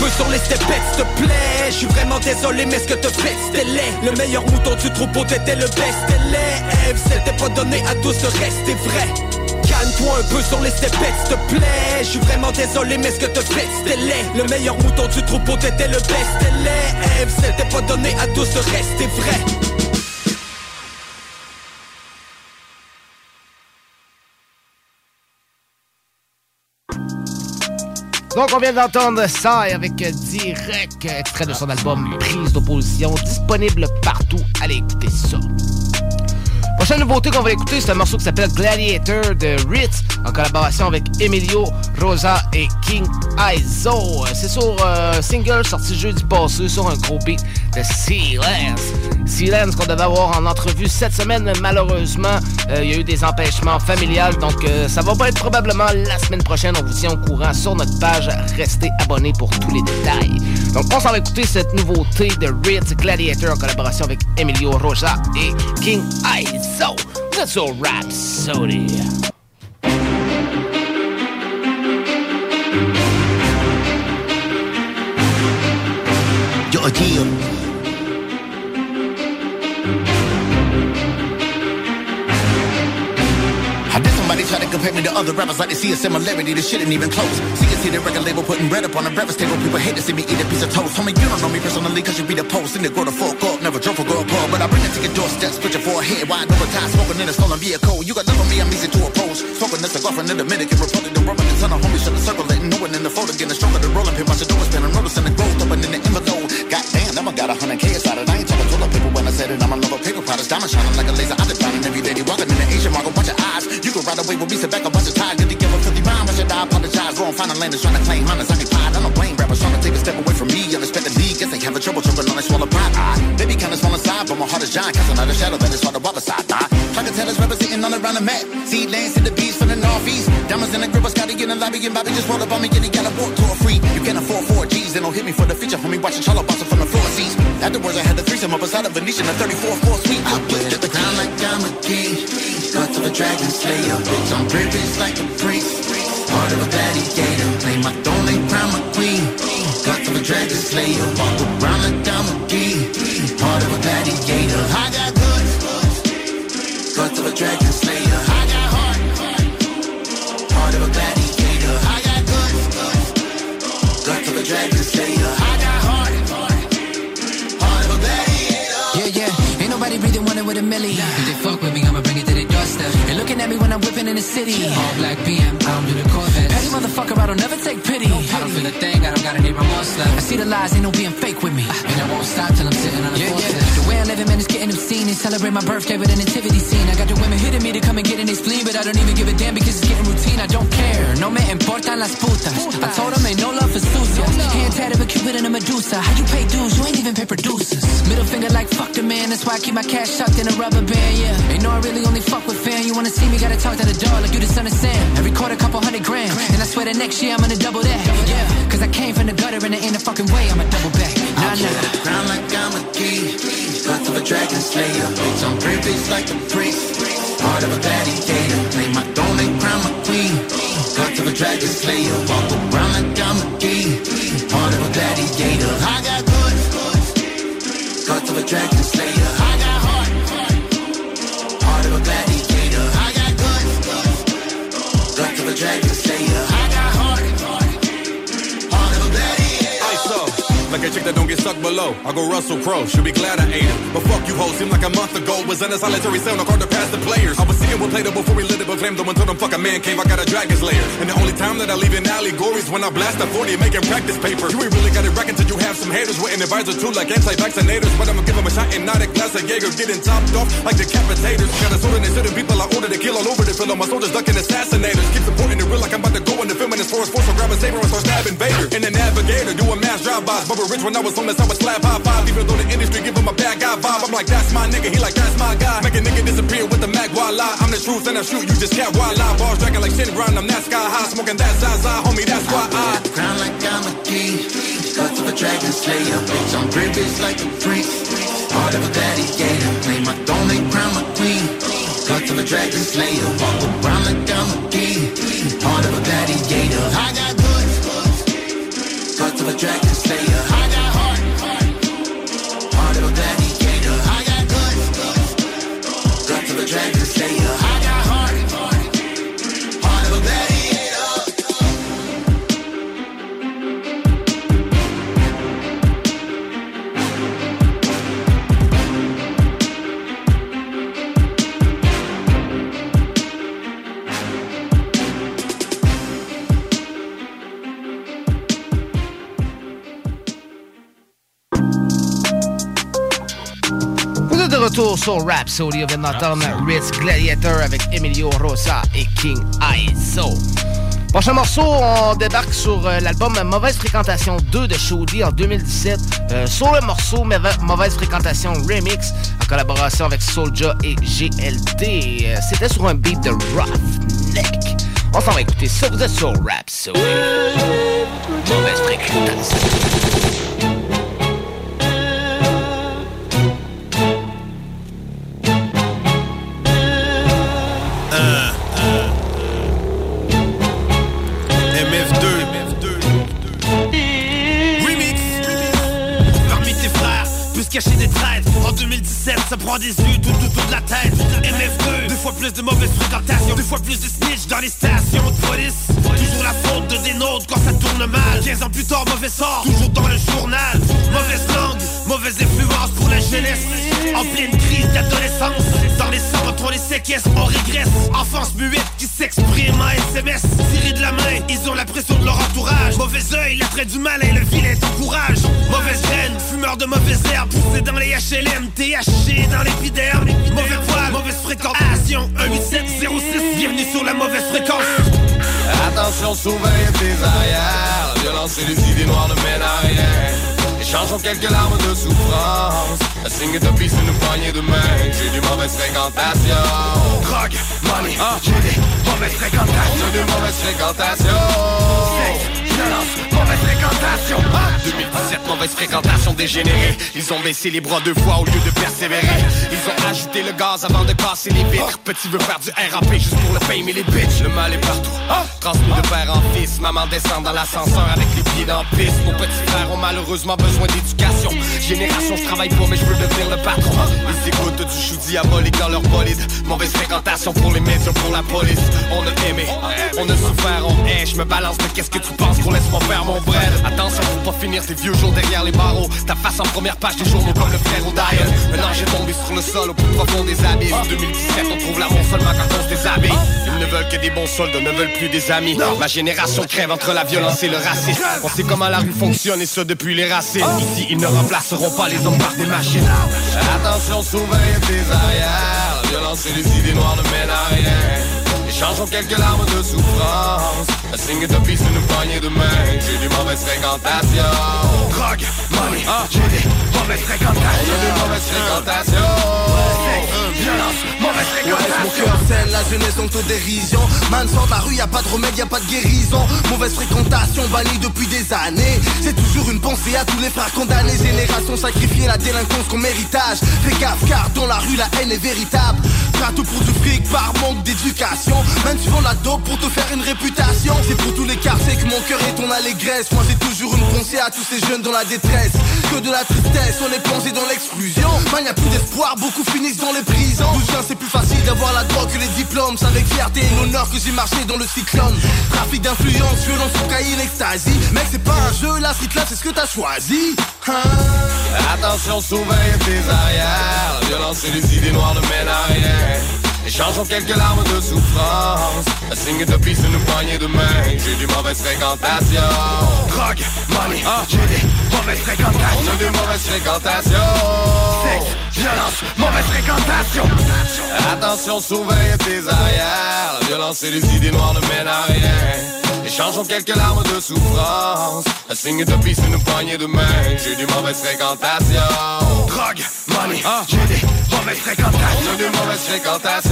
peu sur les stepettes, s'il plaît. Je suis vraiment désolé mais ce que te fait c'était laid. Le meilleur mouton du troupeau t'étais le best élève C'était pas donné à tous de rester vrai. Calme-toi un peu sur les stepettes, s'il plaît. Je suis vraiment désolé mais ce que te fait c'était laid. Le meilleur mouton du troupeau t'étais le best élève C'était pas donné à tous de rester vrai Donc, on vient d'entendre ça avec direct extrait de son album Prise d'opposition, disponible partout. Allez écouter ça. Prochaine nouveauté qu'on va écouter, c'est un morceau qui s'appelle Gladiator de Ritz en collaboration avec Emilio Rosa et King Izo. C'est sur euh, single sorti jeudi passé sur un gros beat de Silence. Silence qu'on devait avoir en entrevue cette semaine, malheureusement, euh, il y a eu des empêchements familiales, donc euh, ça va pas être probablement la semaine prochaine. On vous tient au courant sur notre page. Restez abonnés pour tous les détails. Donc on s'en va écouter cette nouveauté de Ritz Gladiator en collaboration avec Emilio Rosa et King Izo. Vous êtes sur Rhapsody. Yo, tío. Try to compare me to other rappers like they see a similarity, this shit ain't even close. See you see the record label putting bread up on the breakfast table. People hate to see me eat a piece of toast. Homie, you don't know me personally cause you read the post and they grow the fuck up. Never drove for girl pub, but I bring it to your doorstep. Split your forehead wide over time, smoking in a stolen vehicle. You got love on me, I'm easy to oppose. Smoking this cigar from the Dominican Republic, the rubber, the ton of homies shut the circle, letting no one in the photo, getting stronger, the rolling pin, watch the door spin, I'm noticing the growth, open in the envelope. Goddamn, that one got a hundred K inside it. I ain't talking toilet paper when I said it. I'm a paper products, diamond shining like a laser. I define it every day. They walking in the Asian market, ride away with me, sit back, a bunch of tired. Good to give a filthy rhyme. I should I apologize. Wrong, final landers trying to claim honors. I ain't pride. I don't blame rappers trying to take a step away from me. Unexpectedly, guess they having trouble choking on a swallow pride. I, they be kinda small inside, but my heart is giant. Casting another shadow that is hard to walk beside. I, I to tell us rappers sitting around the map. See lanes to the beats from the northeast. Diamonds in the grip, I get in the lobby. And Bobby just roll up on me, he got a walk tour free. You can't afford four G's, they don't hit me for the feature. Homie, watching Charlotte bouncing from the floor seats. Afterwards, I had the threesome up beside a Venetian, a 34th floor suite. I wear the crown like I'm a king. Of a dragon slayer. Bitch, I'm privileged like a priest. Heart of a gladiator. Claim my throne and crown my queen. Guts of a dragon slayer. Walk around like I'm a king. Heart of a gladiator. I got guts. Guts of a dragon slayer. I got heart. Heart Part of a gladiator. I got guts. Guts of a dragon slayer. I got heart. Heart part of a gladiator. Yeah, yeah. Ain't nobody breathing one with a milli. If they fuck with me, I'ma bring it to their doorstep. They looking at me when I'm whipping in the city. All black BM, I don't do the Corvette. Petty motherfucker, I don't never take pity. I don't feel a thing, I don't got any remorse left. I see the lies, ain't no being fake with me. Ah. And I won't stop till I'm sitting on the yeah, yeah. The way I live, man, is getting obscene. They celebrate my birthday with a nativity scene. I got the women hitting me to come and get in their spleen, but I don't even give a damn because it's getting routine. I don't care. No me importan las putas. I told them ain't no love for sucias. Hand tatted with Cupid and a Medusa. How you pay dues? You ain't even pay producers. Middle finger like fuck the man. That's why I keep my cash tucked in a rubber band. Yeah. Ain't no I really only fuck with fan. You wanna see me? Gotta talk to the dog like you the of Sam. Every quarter, couple hundred grand. And I swear that next year I'm gonna double that. Yeah. Cause I came from the gutter and there ain't a fucking way I'ma double back. Nah, nah. the crown like I'm a king. Guts of a dragon slayer. Bitch, I'm privileged like a priest. Heart of a gladiator. Claim my throne and crown my queen. Thoughts of a dragon slayer. Walk around like I'm a king. Heart of a gladiator. I got guts. Guts of a dragon slayer. Like a chick that don't get stuck below. I go Russell Crowe, should be glad I ate it. But fuck you hoes, seemed like a month ago. Was in a solitary cell, no card to pass the players. I was seeing what played before we lit it, but claimed them until them fuck a man cave. I got a dragon's lair. And the only time that I leave in allegories when I blast a 40 making practice paper. You ain't really got it rockin' till you have some haters with an advisor too, like anti-vaccinators. But I'ma give them a shot and not a glass of Jaeger. Getting topped off like decapitators. Got a sword in the city, people I order to kill all over the film. My soldiers ducking assassinators. Keep supporting the real like I'm about to go in the film and it's force force. So grab a saber and start stabbing Vader. In the navigator, doing mass drive-bys. Rich when I was homeless, I was slap high five. Even though the industry give him a bad guy vibe. I'm like, that's my nigga. He like, that's my guy. Make a nigga disappear with the mag voila. I'm the truth and I shoot, you just can't voila. Bars dragging like shit grind. I'm that sky high, smoking that Zaza, homie. That's why I. Crown like I'm a king. Guts of a dragon slayer. Bitch, I'm british like a freak. Heart of a gladiator. Claim my throne and crown my queen. Guts of a dragon slayer. Walk around like I'm a king. Heart of a gladiator. I got guts. Guts of a dragon slayer. I retour sur Rhapsody. On vient d'entendre Ritz Gladiator avec Emilio Rosa et King ISO. Prochain morceau, on débarque sur euh, l'album Mauvaise Fréquentation 2 de Shoddy en 2017. euh, sur le morceau Mauva- Mauvaise Fréquentation Remix en collaboration avec Soulja et GLD. Euh, C'était sur un beat de Roughneck. On s'en va écouter ça. Vous êtes sur Rhapsody. Mauvaise Fréquentation. Caché des traites En 2017, ça prend des yeux tout autour de la tête. MF2, deux. Fois plus de mauvaise fréquentation Deux fois plus de snitch dans les stations de police. Toujours la faute de des nôtres quand ça tourne mal. 15 ans plus tard, mauvais sort, toujours dans le journal. Mauvaise langue, mauvaise influence pour la jeunesse. En pleine crise d'adolescence Dans les centres, on les séquestre, on régresse. Enfance muette qui s'exprime en SMS Tirés de la main, ils ont la pression de leur entourage. Mauvais œil, la trait du malin, le vilain t'encourage Mauvaise graine, fumeur de mauvaises herbes Poussé dans les HLM, THC dans l'épiderme Mauvais poil, mauvaise fréquentation. 18706, bienvenue sur la mauvaise fréquence. Attention, surveille tes arrières. Violence et les idées noires ne mènent à rien. Échangeons quelques larmes de souffrance. Un signe de piste, une poignée de main. J'ai du mauvaise fréquentation. Drogue, money, j'ai des mauvaises fréquentations. Des mauvaises fréquentations. Mauvaise fréquentation 2017, mauvaise fréquentation dégénérée. Ils ont baissé les bras deux fois au lieu de persévérer. Ils ont ajouté le gaz avant de casser les vitres. Petit veut faire du RAP juste pour le fame et les bitches. Le mal est partout. Transmis de père en fils. Maman descend dans l'ascenseur avec les pieds dans la piste. Nos petits frères ont malheureusement besoin d'éducation. Génération, je travaille pas, mais je veux devenir le patron. Ils écoutent du chou diabolique dans leur bolide. Mauvaise fréquentation pour les médias, pour la police. On a aimé, on a souffert, on hait. Je me balance, mais qu'est-ce que tu penses? Qu'on laisse moi faire mon bread? Attention pour pas finir tes vieux jours derrière les barreaux. Ta face en première page des journaux comme le frère au Dial. Ange est tombé sur le sol au plus profond des abysses. 2017, on trouve l'amour seulement quand on se déshabille. Ils ne veulent que des bons soldats, ne veulent plus des amis. Ma génération crève entre la violence et le racisme. On sait comment la rue fonctionne et ça depuis les racines. Ici, ils ne remplaceront pas les hommes par des machines. Attention, surveille tes arrières. La violence et les idées noires ne mènent à rien. Échangeons quelques larmes de souffrance Un signe de piste, une poignée de main J'ai du mauvaise fréquentation Drogue, money, j'ai des mauvaises fréquentations J'ai des mauvaises fréquentations violence, mauvaise fréquentation mon cœur scène, la jeunesse en dérision Man sort la rue, y pas de remède, y pas de guérison. Mauvaise fréquentation, bannie depuis des années. C'est toujours une pensée à tous les frères condamnés. Génération sacrifiée, la délinquance comme héritage Fais gaffe car dans la rue la haine est véritable. Prêt tout pour du fric par manque d'éducation. Même tu vends la dope pour te faire une réputation. C'est pour tous les quartiers que mon cœur est ton allégresse. Moi j'ai toujours une pensée à tous ces jeunes dans la détresse. Que de la tristesse, on est plongé dans l'exclusion. Man y plus d'espoir, beaucoup finissent dans les prisons D'où c'est plus facile d'avoir la drogue que les diplômes. C'est avec fierté et l'honneur que j'ai marché dans le cyclone. Trafic d'influence, violence, cocaïne, ecstasy. Mec c'est pas un jeu, la street life c'est ce que t'as choisi hein? Attention, surveille tes arrières. Violence et les idées noires ne mènent à rien Échangeons quelques larmes de souffrance. Un signe de pisse, une poignée de main J'ai du mauvaise fréquentation. Drogue, money, ah. j'ai des mauvaises fréquentations. On a des mauvaises fréquentations. Sexe, violence, mauvaise fréquentation. Attention, surveille tes arrières. La violence et les idées noires ne mènent à rien. Échangeons quelques larmes de souffrance. Un signe de pisse, une poignée de main J'ai du mauvaise fréquentation. Drogue, money, ah. j'ai des mauvaises fréquentations. On a des mauvaises fréquentations.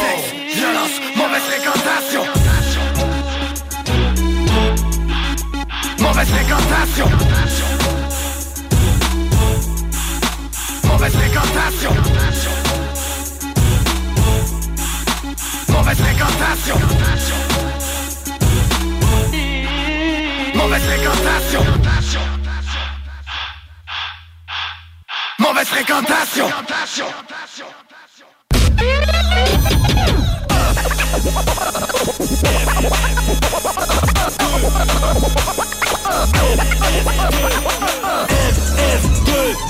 Sexe, violence, mauvaise fréquentation. Mauvaise fréquentation. Mauvaise fréquentation. Mauvaise fréquentation. Mauvaise fréquentation Mauvaise fréquentation.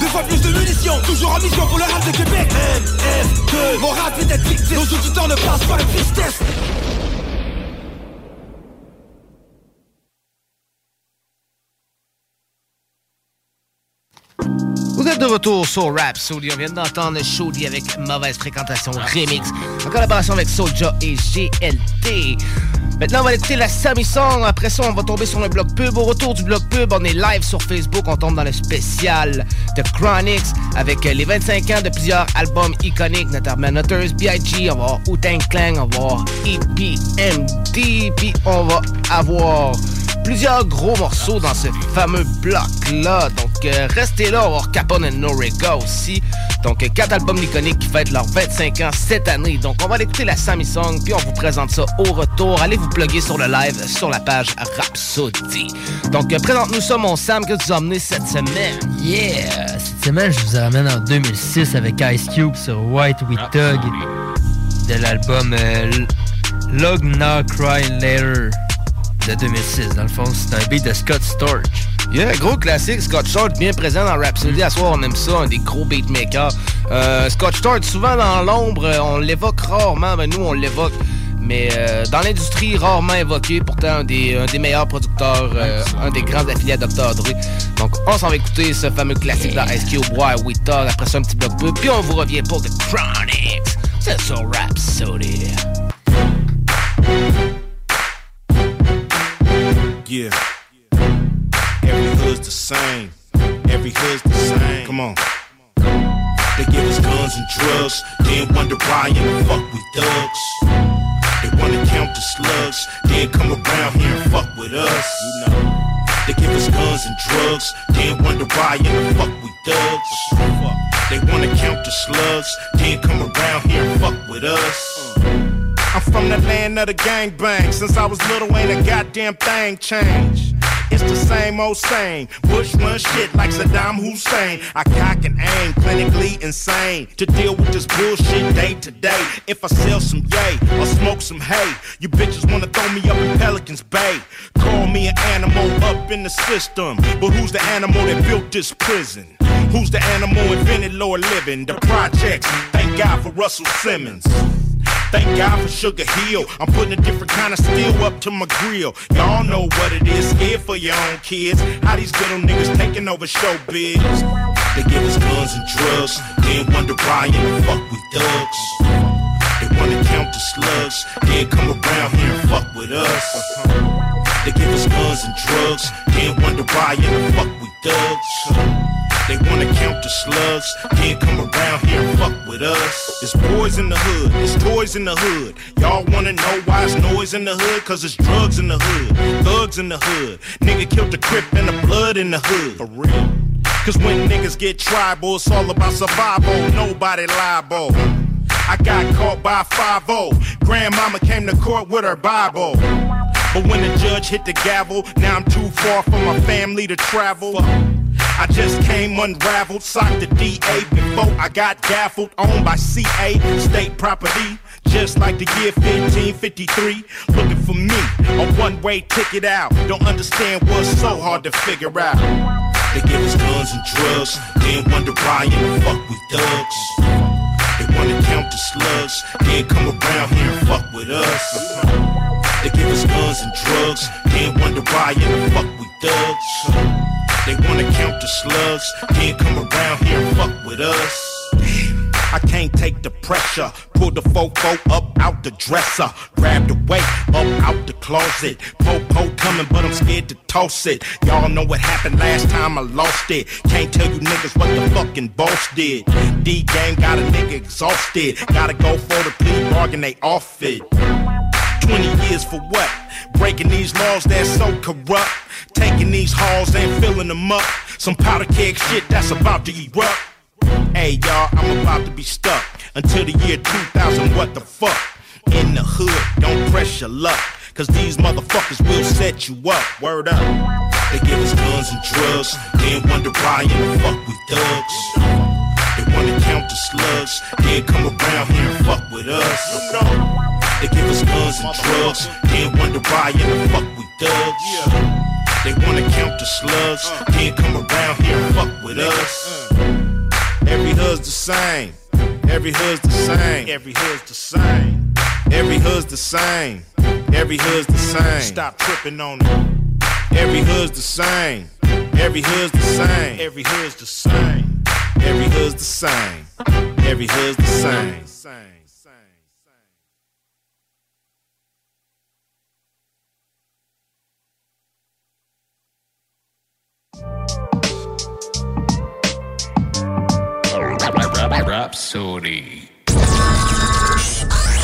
Deux fois plus de munitions, toujours en mission pour le rap de Québec. MF2 Mon rap est addictif, nos auditeurs ne passent pas la tristesse. de retour sur Rap Soul. On vient d'entendre Shody avec Mauvaise Fréquentation Remix en collaboration avec Soulja et GLT. Maintenant, on va écouter la Sammy Song. Après ça, on va tomber sur le blog pub. Au retour du blog pub, on est live sur Facebook. On tombe dans le spécial de Chronics avec les 25 ans de plusieurs albums iconiques, notamment Nutters, B.I.G., on va avoir Wu-Tang Clan, on va avoir EPMD, puis on va avoir plusieurs gros morceaux dans ce fameux bloc-là. Donc, euh, restez là, on va avoir Capone et Noriga aussi. Donc, euh, quatre albums iconiques qui fêtent leurs 25 ans cette année. Donc, on va aller écouter la Sammy Song, puis on vous présente ça au retour. Allez vous plugger sur le live sur la page Rhapsody. Donc, euh, présente-nous ça, mon Sam, que tu as emmené cette semaine. Yeah! Cette semaine, je vous ramène en 2006 avec Ice Cube sur White with Tug de l'album Log Now Cry Later de 2006. Dans le fond, c'est un beat de Scott Storch. Yeah, gros classique. Scott Storch, bien présent dans Rhapsody. À soir, on aime ça, un des gros beatmakers. Euh, Scott Storch, souvent dans l'ombre, on l'évoque rarement. Ben, nous, on l'évoque. Mais euh, dans l'industrie, rarement évoqué. Pourtant, un des, un meilleurs producteurs, euh, un des grands affiliés à Dr. Dre. Donc, on s'en va écouter ce fameux classique dans SQ Boy We Talk. Après ça, un petit bloc peu. Puis on vous revient pour The Chronics. C'est sur Rhapsody. Yeah. Hood's the same. Every hood's the same. Come on. They give us guns and drugs, then wonder why in the fuck we thugs. They wanna count the slugs, then come around here and fuck with us. You know. They give us guns and drugs, then wonder why in the fuck we thugs. They wanna count the slugs, then come around here and fuck with us. I'm from the land of the gangbang. Since I was little, ain't a goddamn thing changed. It's the same old same. Bush run shit like Saddam Hussein. I cock and aim, clinically insane. To deal with this bullshit day to day. If I sell some yay or smoke some hay, you bitches wanna throw me up in Pelican's Bay. Call me an animal up in the system. But who's the animal that built this prison? Who's the animal invented lower living? The projects. Thank God for Russell Simmons. Thank God for Sugar Hill. I'm putting a different kind of steel up to my grill. Y'all know what it is, scared for your own kids. How these little niggas taking over showbiz. They give us guns and drugs, then wonder why in the fuck we thugs. They wanna count the slugs, then come around here and fuck with us. They give us guns and drugs, then wonder why in the fuck we thugs. They wanna count the slugs, can't come around here and fuck with us. It's boys in the hood, it's toys in the hood. Y'all wanna know why it's noise in the hood? Cause it's drugs in the hood, thugs in the hood. Nigga killed the crip and the blood in the hood. For real. Cause when niggas get tribal, it's all about survival, nobody liable. I got caught by 5 Grandmama came to court with her Bible. But when the judge hit the gavel, now I'm too far from my family to travel. I just came unraveled, socked the DA before I got gaffled, owned by CA, state property. Just like the year 1553, looking for me, a one-way ticket out. Don't understand what's so hard to figure out. They give us guns and drugs, then wonder why in the fuck we thugs. They wanna count the slugs, then come around here and fuck with us. They give us guns and drugs, then wonder why in fuck we thugs. They wanna count the slugs, then come around here and fuck with us. I can't take the pressure. Pull the fofo up out the dresser. Grab the weight up out the closet. Popo coming, but I'm scared to toss it. Y'all know what happened last time I lost it. Can't tell you niggas what the fucking boss did. D game got a nigga exhausted. Gotta go for the plea bargain, they off it. 20 years for what? Breaking these laws that's so corrupt. Taking these halls and filling them up. Some powder keg shit that's about to erupt. Hey y'all, I'm about to be stuck until the year 2000. What the fuck? In the hood, don't press your luck. Cause these motherfuckers will set you up. Word up. They give us guns and drugs, then wonder why the fuck we thugs. They wanna count the slugs, then come around here and fuck with us. They give us guns and drugs, then wonder why in the fuck we thugs. They wanna count the slugs, then come around here and fuck with us. Every hood's the same. Every hood's the same. Every hood's the same. Every hood's the same. Every hood's the same. Stop tripping on it. Every hood's the same. Every hood's the same. Every hood's the same. Every hood's the same. Every hood's the same.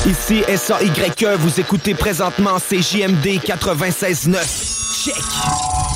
Ici SAYE, vous écoutez présentement CJMD 96.9. Check!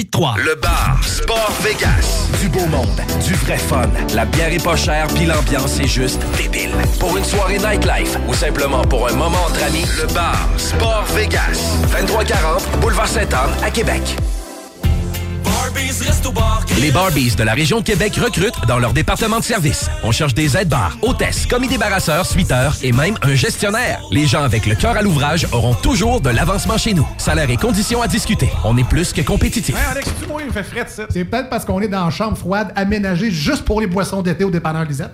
581-984-9283. Le bar Sport Vegas. Du beau monde, du vrai fun. La bière est pas chère, puis l'ambiance est juste débile. Pour une soirée nightlife ou simplement pour un moment entre amis, le bar Sport Vegas. 2340 Boulevard Sainte-Anne à Québec. Les Barbies de la région de Québec recrutent dans leur département de service. On cherche des aides-bars, hôtesses, commis débarrasseurs, suiteurs et même un gestionnaire. Les gens avec le cœur à l'ouvrage auront toujours de l'avancement chez nous. Salaire et conditions à discuter. On est plus que compétitif. Hey Alex, tu moi, il fait frais ça. C'est peut-être parce qu'on est dans une chambre froide aménagée juste pour les boissons d'été au dépanneur Lisette.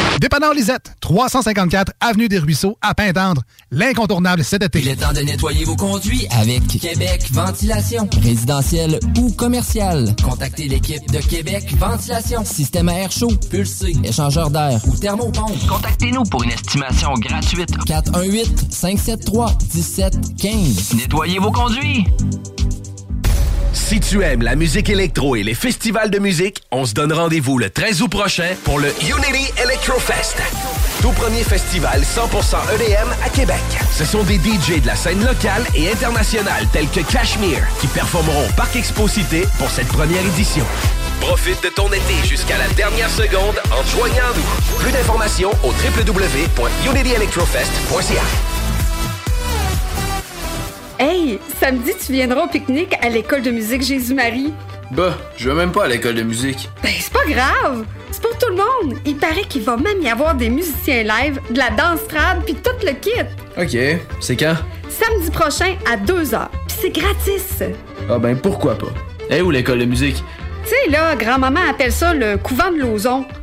Dépanneur Lisette, 354 Avenue des Ruisseaux, à Pintendre. L'incontournable cet été. Il est temps de nettoyer vos conduits avec Québec Ventilation. Résidentiel ou commercial. Contactez l'équipe de Québec Ventilation. Système à air chaud, pulsé, échangeur d'air ou thermopompe. Contactez-nous pour une estimation gratuite. 418 573 1715. Nettoyez vos conduits. Si tu aimes la musique électro et les festivals de musique, on se donne rendez-vous le 13 août prochain pour le Unity Electrofest. Tout premier festival 100% EDM à Québec. Ce sont des DJ de la scène locale et internationale tels que Cashmere qui performeront au Parc Expo Cité pour cette première édition. Profite de ton été jusqu'à la dernière seconde en joignant nous. Plus d'informations au www.unityelectrofest.ca. Hey, samedi, tu viendras au pique-nique à l'école de musique Jésus-Marie. Bah, je vais même pas à l'école de musique. Ben, c'est pas grave. C'est pour tout le monde. Il paraît qu'il va même y avoir des musiciens live, de la danse trad, puis tout le kit. Ok, c'est quand? Samedi prochain à 2h. Puis c'est gratis. Ah ben pourquoi pas? Eh où l'école de musique? Tu sais, là, grand-maman appelle ça le couvent de Lauson,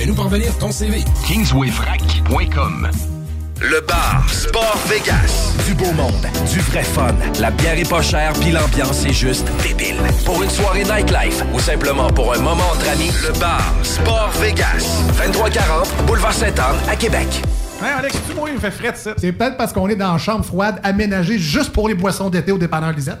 fais-nous parvenir ton CV. KingswayFrac.com Le bar Sport Vegas. Du beau monde, du vrai fun. La bière est pas chère, puis l'ambiance est juste débile. Pour une soirée nightlife ou simplement pour un moment entre amis, le bar Sport Vegas. 2340 Boulevard Sainte-Anne à Québec. Hein, Alex, tu moi, il me fait frais ça. C'est peut-être parce qu'on est dans une chambre froide aménagée juste pour les boissons d'été au dépanneur Lisette.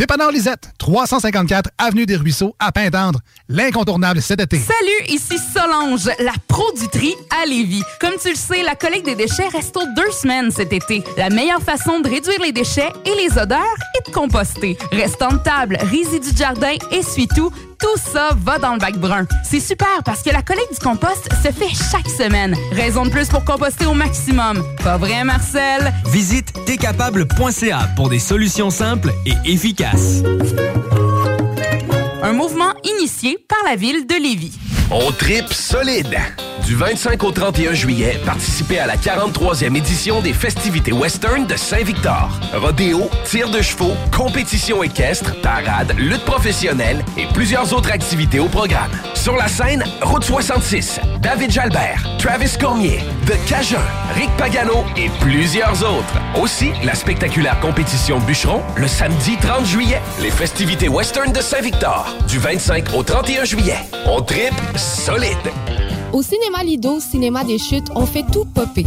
Dépanneur Lisette, 354 Avenue des Ruisseaux, à Pintendre. L'incontournable cet été. Salut, ici Solange, la pro du tri à Lévis. Comme tu le sais, la collecte des déchets reste aux deux semaines cet été. La meilleure façon de réduire les déchets et les odeurs est de composter. Restant de table, résidus de jardin, essuie-tout, tout ça va dans le bac brun. C'est super parce que la collecte du compost se fait chaque semaine. Raison de plus pour composter au maximum. Pas vrai, Marcel? Visite tcapable.ca pour des solutions simples et efficaces. Un mouvement initié par la ville de Lévis. On tripe solide. Du 25 au 31 juillet, participez à la 43e édition des festivités western de Saint-Victor. Rodéo, tir de chevaux, compétition équestre, parade, lutte professionnelle et plusieurs autres activités au programme. Sur la scène, Route 66, David Jalbert, Travis Cormier, The Cajun, Rick Pagano et plusieurs autres. Aussi, la spectaculaire compétition bûcheron le samedi 30 juillet. Les festivités western de Saint-Victor, du 25 au 31 juillet. On tripe solide. Au cinéma Lido, cinéma des chutes, on fait tout popper.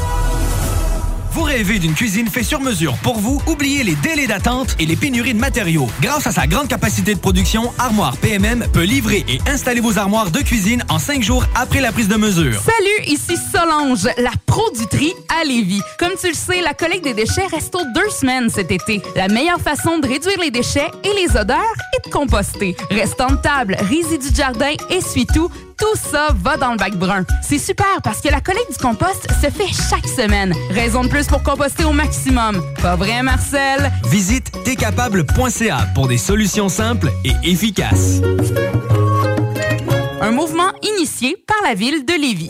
Vous rêvez d'une cuisine faite sur mesure pour vous? Oubliez les délais d'attente et les pénuries de matériaux. Grâce à sa grande capacité de production, Armoire PMM peut livrer et installer vos armoires de cuisine en cinq jours après la prise de mesure. Salut, ici Solange, la pro à Lévis. Comme tu le sais, la collecte des déchets reste aux deux semaines cet été. La meilleure façon de réduire les déchets et les odeurs est de composter. Restant de table, résidus de jardin, essuie-tout, tout ça va dans le bac brun. C'est super parce que la collecte du compost se fait chaque semaine. Raison de plus pour composter au maximum. Pas vrai, Marcel? Visite tcapable.ca pour des solutions simples et efficaces. Un mouvement initié par la ville de Lévis.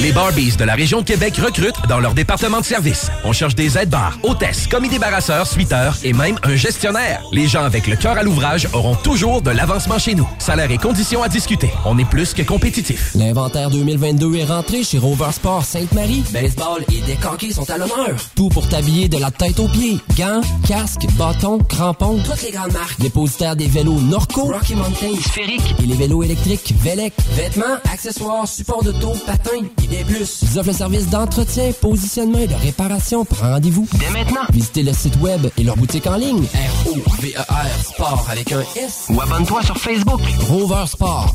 Les Barbies de la région de Québec recrutent dans leur département de service. On cherche des aides-bars, hôtesses, commis débarrasseurs, suiteurs et même un gestionnaire. Les gens avec le cœur à l'ouvrage auront toujours de l'avancement chez nous. Salaire et conditions à discuter. On est plus que compétitif. L'inventaire 2022 est rentré chez Rover Sport Sainte-Marie. Baseball et décanqués sont à l'honneur. Tout pour t'habiller de la tête aux pieds. Gants, casques, bâtons, crampons. Toutes les grandes marques. Dépositaire des vélos Norco, Rocky Mountain, Sphérique et les vélos électriques Velec. Vêtements, accessoires, patin et plus. Ils offrent le service d'entretien, positionnement et de réparation. Prends rendez-vous dès maintenant. Visitez le site web et leur boutique en ligne. R-O-V-E-R Sport avec un S. Ou abonne-toi sur Facebook. Rover Sport.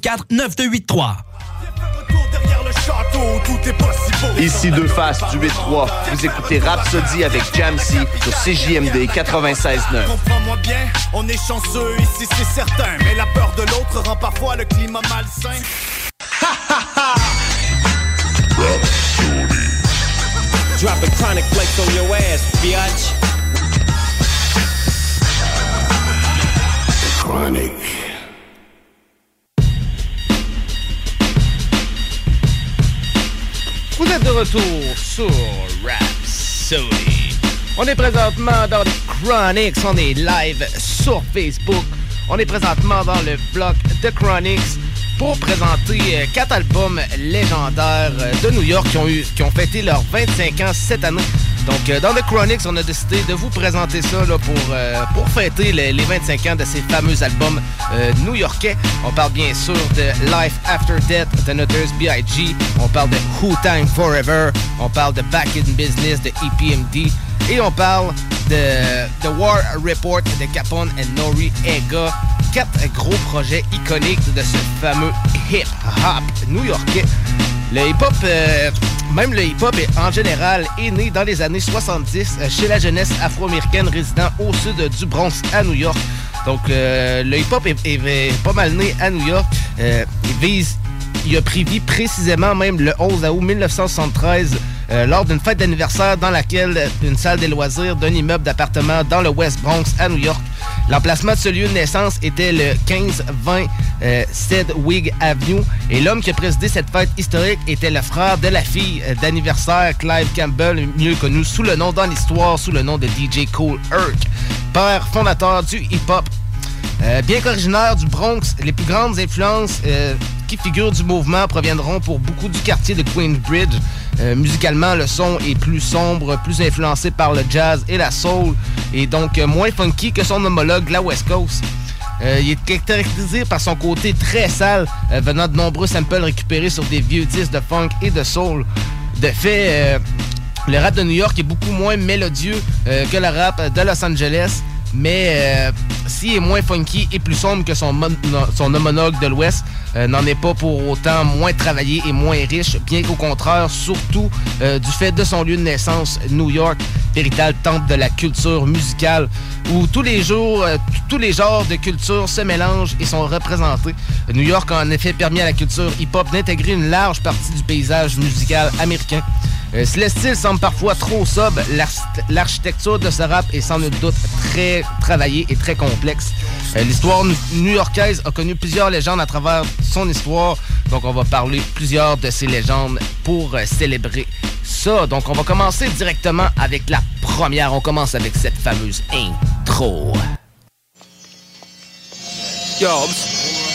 581-984-9283. Ici Deux Faces du 8-3. Vous écoutez Rhapsody avec Jamsey sur CJMD 96.9. Comprends-moi bien, on est chanceux ici, c'est certain. Mais la peur de l'autre rend parfois le climat malsain. Drop a chronic flex on your ass, biatch. Chronic. Retour sur Rhapsody. On est présentement dans les Chronics. On est live sur Facebook. On est présentement dans le bloc de Chronics pour présenter euh, quatre albums légendaires euh, de New York qui ont, eu, qui ont fêté leurs 25 ans cette année. Donc, euh, dans The Chronics, on a décidé de vous présenter ça euh, pour fêter les, les 25 ans de ces fameux albums euh, new-yorkais. On parle bien sûr de Life After Death de Notorious B.I.G. On parle de Who Time Forever. On parle de Back in Business de EPMD. Et on parle de The War Report de Capone et Nori Ega. Quatre gros projets iconiques de ce fameux hip-hop new-yorkais. Le hip-hop, euh, même le hip-hop en général est né dans les années 70 euh, chez la jeunesse afro-américaine résidant au sud du Bronx à New York. Donc euh, le hip-hop est, pas mal né à New York. Il vise il a pris vie précisément même le 11 août 1973 euh, lors d'une fête d'anniversaire dans laquelle une salle des loisirs d'un immeuble d'appartement dans le West Bronx à New York. L'emplacement de ce lieu de naissance était le 1520 euh, Sedwig Avenue et l'homme qui a présidé cette fête historique était le frère de la fille euh, d'anniversaire Clive Campbell, mieux connu sous le nom dans l'histoire, sous le nom de DJ Cool Herc, père fondateur du hip-hop euh, bien qu'originaire du Bronx, les plus grandes influences qui du mouvement proviendront pour beaucoup du quartier de Queensbridge. Euh, musicalement, le son est plus sombre, plus influencé par le jazz et la soul, et donc euh, moins funky que son homologue, la West Coast. Euh, il est caractérisé par son côté très sale, venant de nombreux samples récupérés sur des vieux disques de funk et de soul. De fait, le rap de New York est beaucoup moins mélodieux que le rap de Los Angeles, mais euh, s'il est moins funky et plus sombre que son, homologue de l'Ouest, euh, n'en est pas pour autant moins travaillé et moins riche, bien qu'au contraire, surtout euh, du fait de son lieu de naissance, New York, véritable temple de la culture musicale, où tous les jours, euh, tous les genres de culture se mélangent et sont représentés. New York a en effet permis à la culture hip-hop d'intégrer une large partie du paysage musical américain. Euh, si le style semble parfois trop sobre, l'arch- l'architecture de ce rap est sans nul doute très travaillée et très complexe. Euh, L'histoire new-yorkaise a connu plusieurs légendes à travers son histoire, donc on va parler plusieurs de ces légendes pour euh, célébrer ça. Donc on va commencer directement avec la première. On commence avec cette fameuse intro.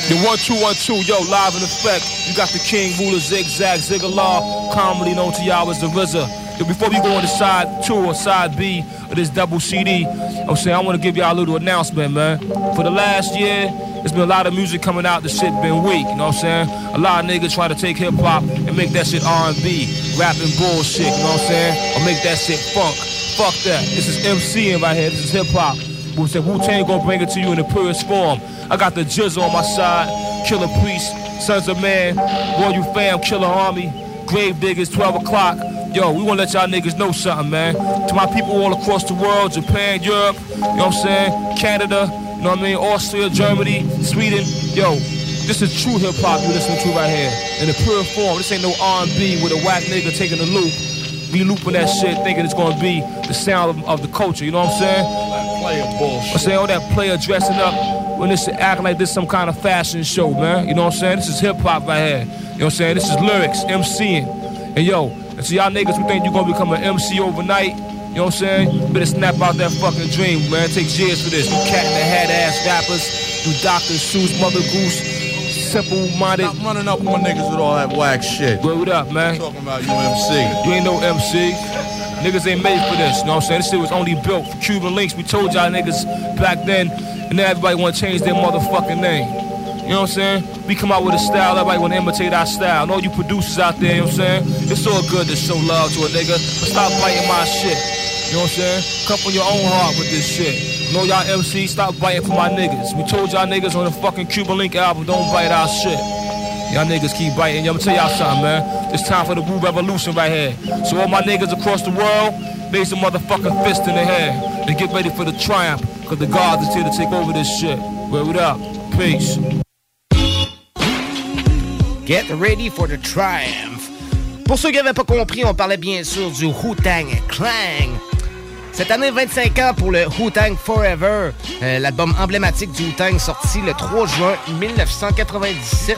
The one two one two, yo, live in effect. You got the King Ruler Zigzag Ziggalar, commonly known to y'all as the RZA. Yo, before we go on to side two or side B of this double CD, I'm saying I want to give y'all a little announcement, man. For the last year, there's been a lot of music coming out. The shit been weak, you know what I'm saying? A lot of niggas try to take hip hop and make that shit R&B, rapping bullshit, you know what I'm saying? Or make that shit funk. Fuck that. This is MCing right here. This is hip hop. We said Wu Tang gonna bring it to you in the purest form. I got the Jizz on my side, Killah Priest, Sunz of Man, Royal Fam, Killarmy, Grave Diggers, 12 o'clock. Yo, we wanna let y'all niggas know something, man. To my people all across the world, Japan, Europe, you know what I'm saying? Canada, you know what I mean? Austria, Germany, Sweden. Yo, this is true hip hop you listening to right here. In the pure form. This ain't no R&B with a whack nigga taking the loop. We looping that shit thinking it's gonna be the sound of, of the culture, you know what I'm saying? I'm saying all that player dressing up, when this acting like this some kind of fashion show, man. You know what I'm saying? This is hip hop right here. You know what I'm saying? This is lyrics, MCing. And yo, and so y'all niggas who think you gonna become an MC overnight, you know what I'm saying? Better snap out that fucking dream, man. It takes years for this. You cat in the head ass rappers, you Dr. Seuss, Mother Goose, simple minded. Stop running up on niggas with all that whack shit. Word what up, man? Talking about you MC. You ain't no MC. Niggas ain't made for this, you know what I'm saying? This shit was only built for Cuban Linx. We told y'all niggas back then, and now everybody wanna change their motherfucking name. You know what I'm saying? We come out with a style, everybody wanna imitate our style. And all you producers out there, you know what I'm saying? It's all good to show love to a nigga, but stop biting my shit. You know what I'm saying? Come from your own heart with this shit. Know y'all MC, stop biting for my niggas. We told y'all niggas on the fucking Cuban Linx album, don't bite our shit. Y'all niggas keep biting. Y'all tell y'all something, man. It's time for the Wu Revolution right here. So all my niggas across the world, raise a motherfucking fist in the air and get ready for the triumph, cause the gods is here to take over this shit. Word up. Peace. Get ready for the triumph. Pour ceux qui n'avaient pas compris, on parlait bien sûr du Wu-Tang Clan. Cette année, 25 ans pour le Wu-Tang Forever, euh, l'album emblématique du Wu-Tang sorti le 3 juin 1997.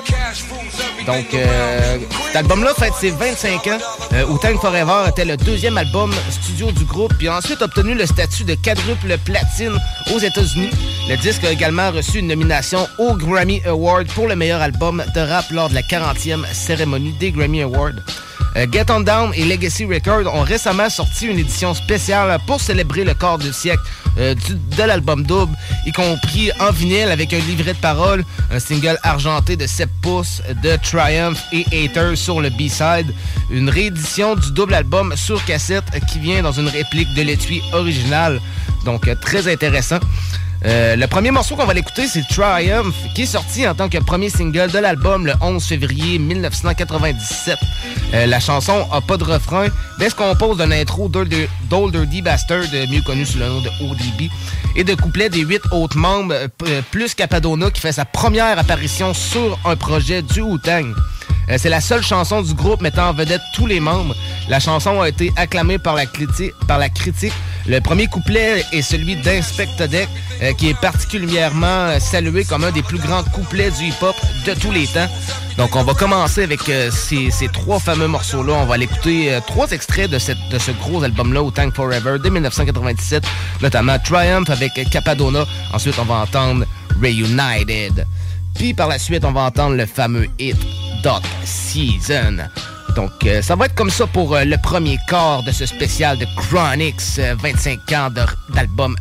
Donc, euh, cet album-là fête ses 25 ans. Euh, Wu-Tang Forever était le deuxième album studio du groupe, puis a ensuite obtenu le statut de quadruple platine aux États-Unis. Le disque a également reçu une nomination au Grammy Award pour le meilleur album de rap lors de la 40e cérémonie des Grammy Awards. Euh, Get On Down et Legacy Records ont récemment sorti une édition spéciale pour célébrer le quart du siècle euh, de l'album double, y compris en vinyle avec un livret de paroles, un single argenté de 7 pouces de Triumph et Hater sur le B-side, une réédition du double album sur cassette qui vient dans une réplique de l'étui original. Donc euh, très intéressant. Euh, le premier morceau qu'on va l'écouter, c'est Triumph, qui est sorti en tant que premier single de l'album le 11 février 1997. Euh, la chanson a pas de refrain, mais se compose d'un intro d'Old- d'Old Dirty Bastard, euh, mieux connu sous le nom de ODB, et de couplets des huit autres membres, plus Capadona, qui fait sa première apparition sur un projet du Wu-Tang? C'est la seule chanson du groupe mettant en vedette tous les membres. La chanson a été acclamée par la, par la critique. Le premier couplet est celui d'Inspector Deck, euh, qui est particulièrement euh, salué comme un des plus grands couplets du hip-hop de tous les temps. Donc on va commencer avec euh, ces, ces trois fameux morceaux-là. On va l'écouter euh, trois extraits de, cette, de ce gros album-là, au Tank Forever, de 1997, notamment Triumph avec Capadona. Ensuite, on va entendre Reunited. Puis par la suite, on va entendre le fameux hit Dot Season. Donc, ça va être comme ça pour le premier quart de ce spécial de Chronix, euh, 25 ans d'album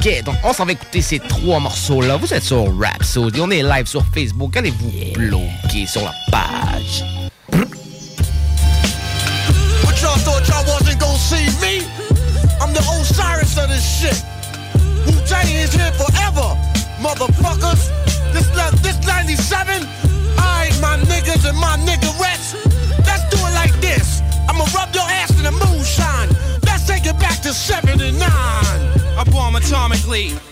new-yorkais. Donc, on s'en va écouter ces trois morceaux-là. Vous êtes sur Rhapsody, on est live sur Facebook. Allez-vous bloquer sur la page? But y'all thought y'all wasn't gonna see me? I'm the Osiris of this shit. Wu Tang is here forever, motherfuckers. This this 97, I my niggas and my niggerettes. Let's do it like this. I'ma rub your ass in the moonshine. Atomically.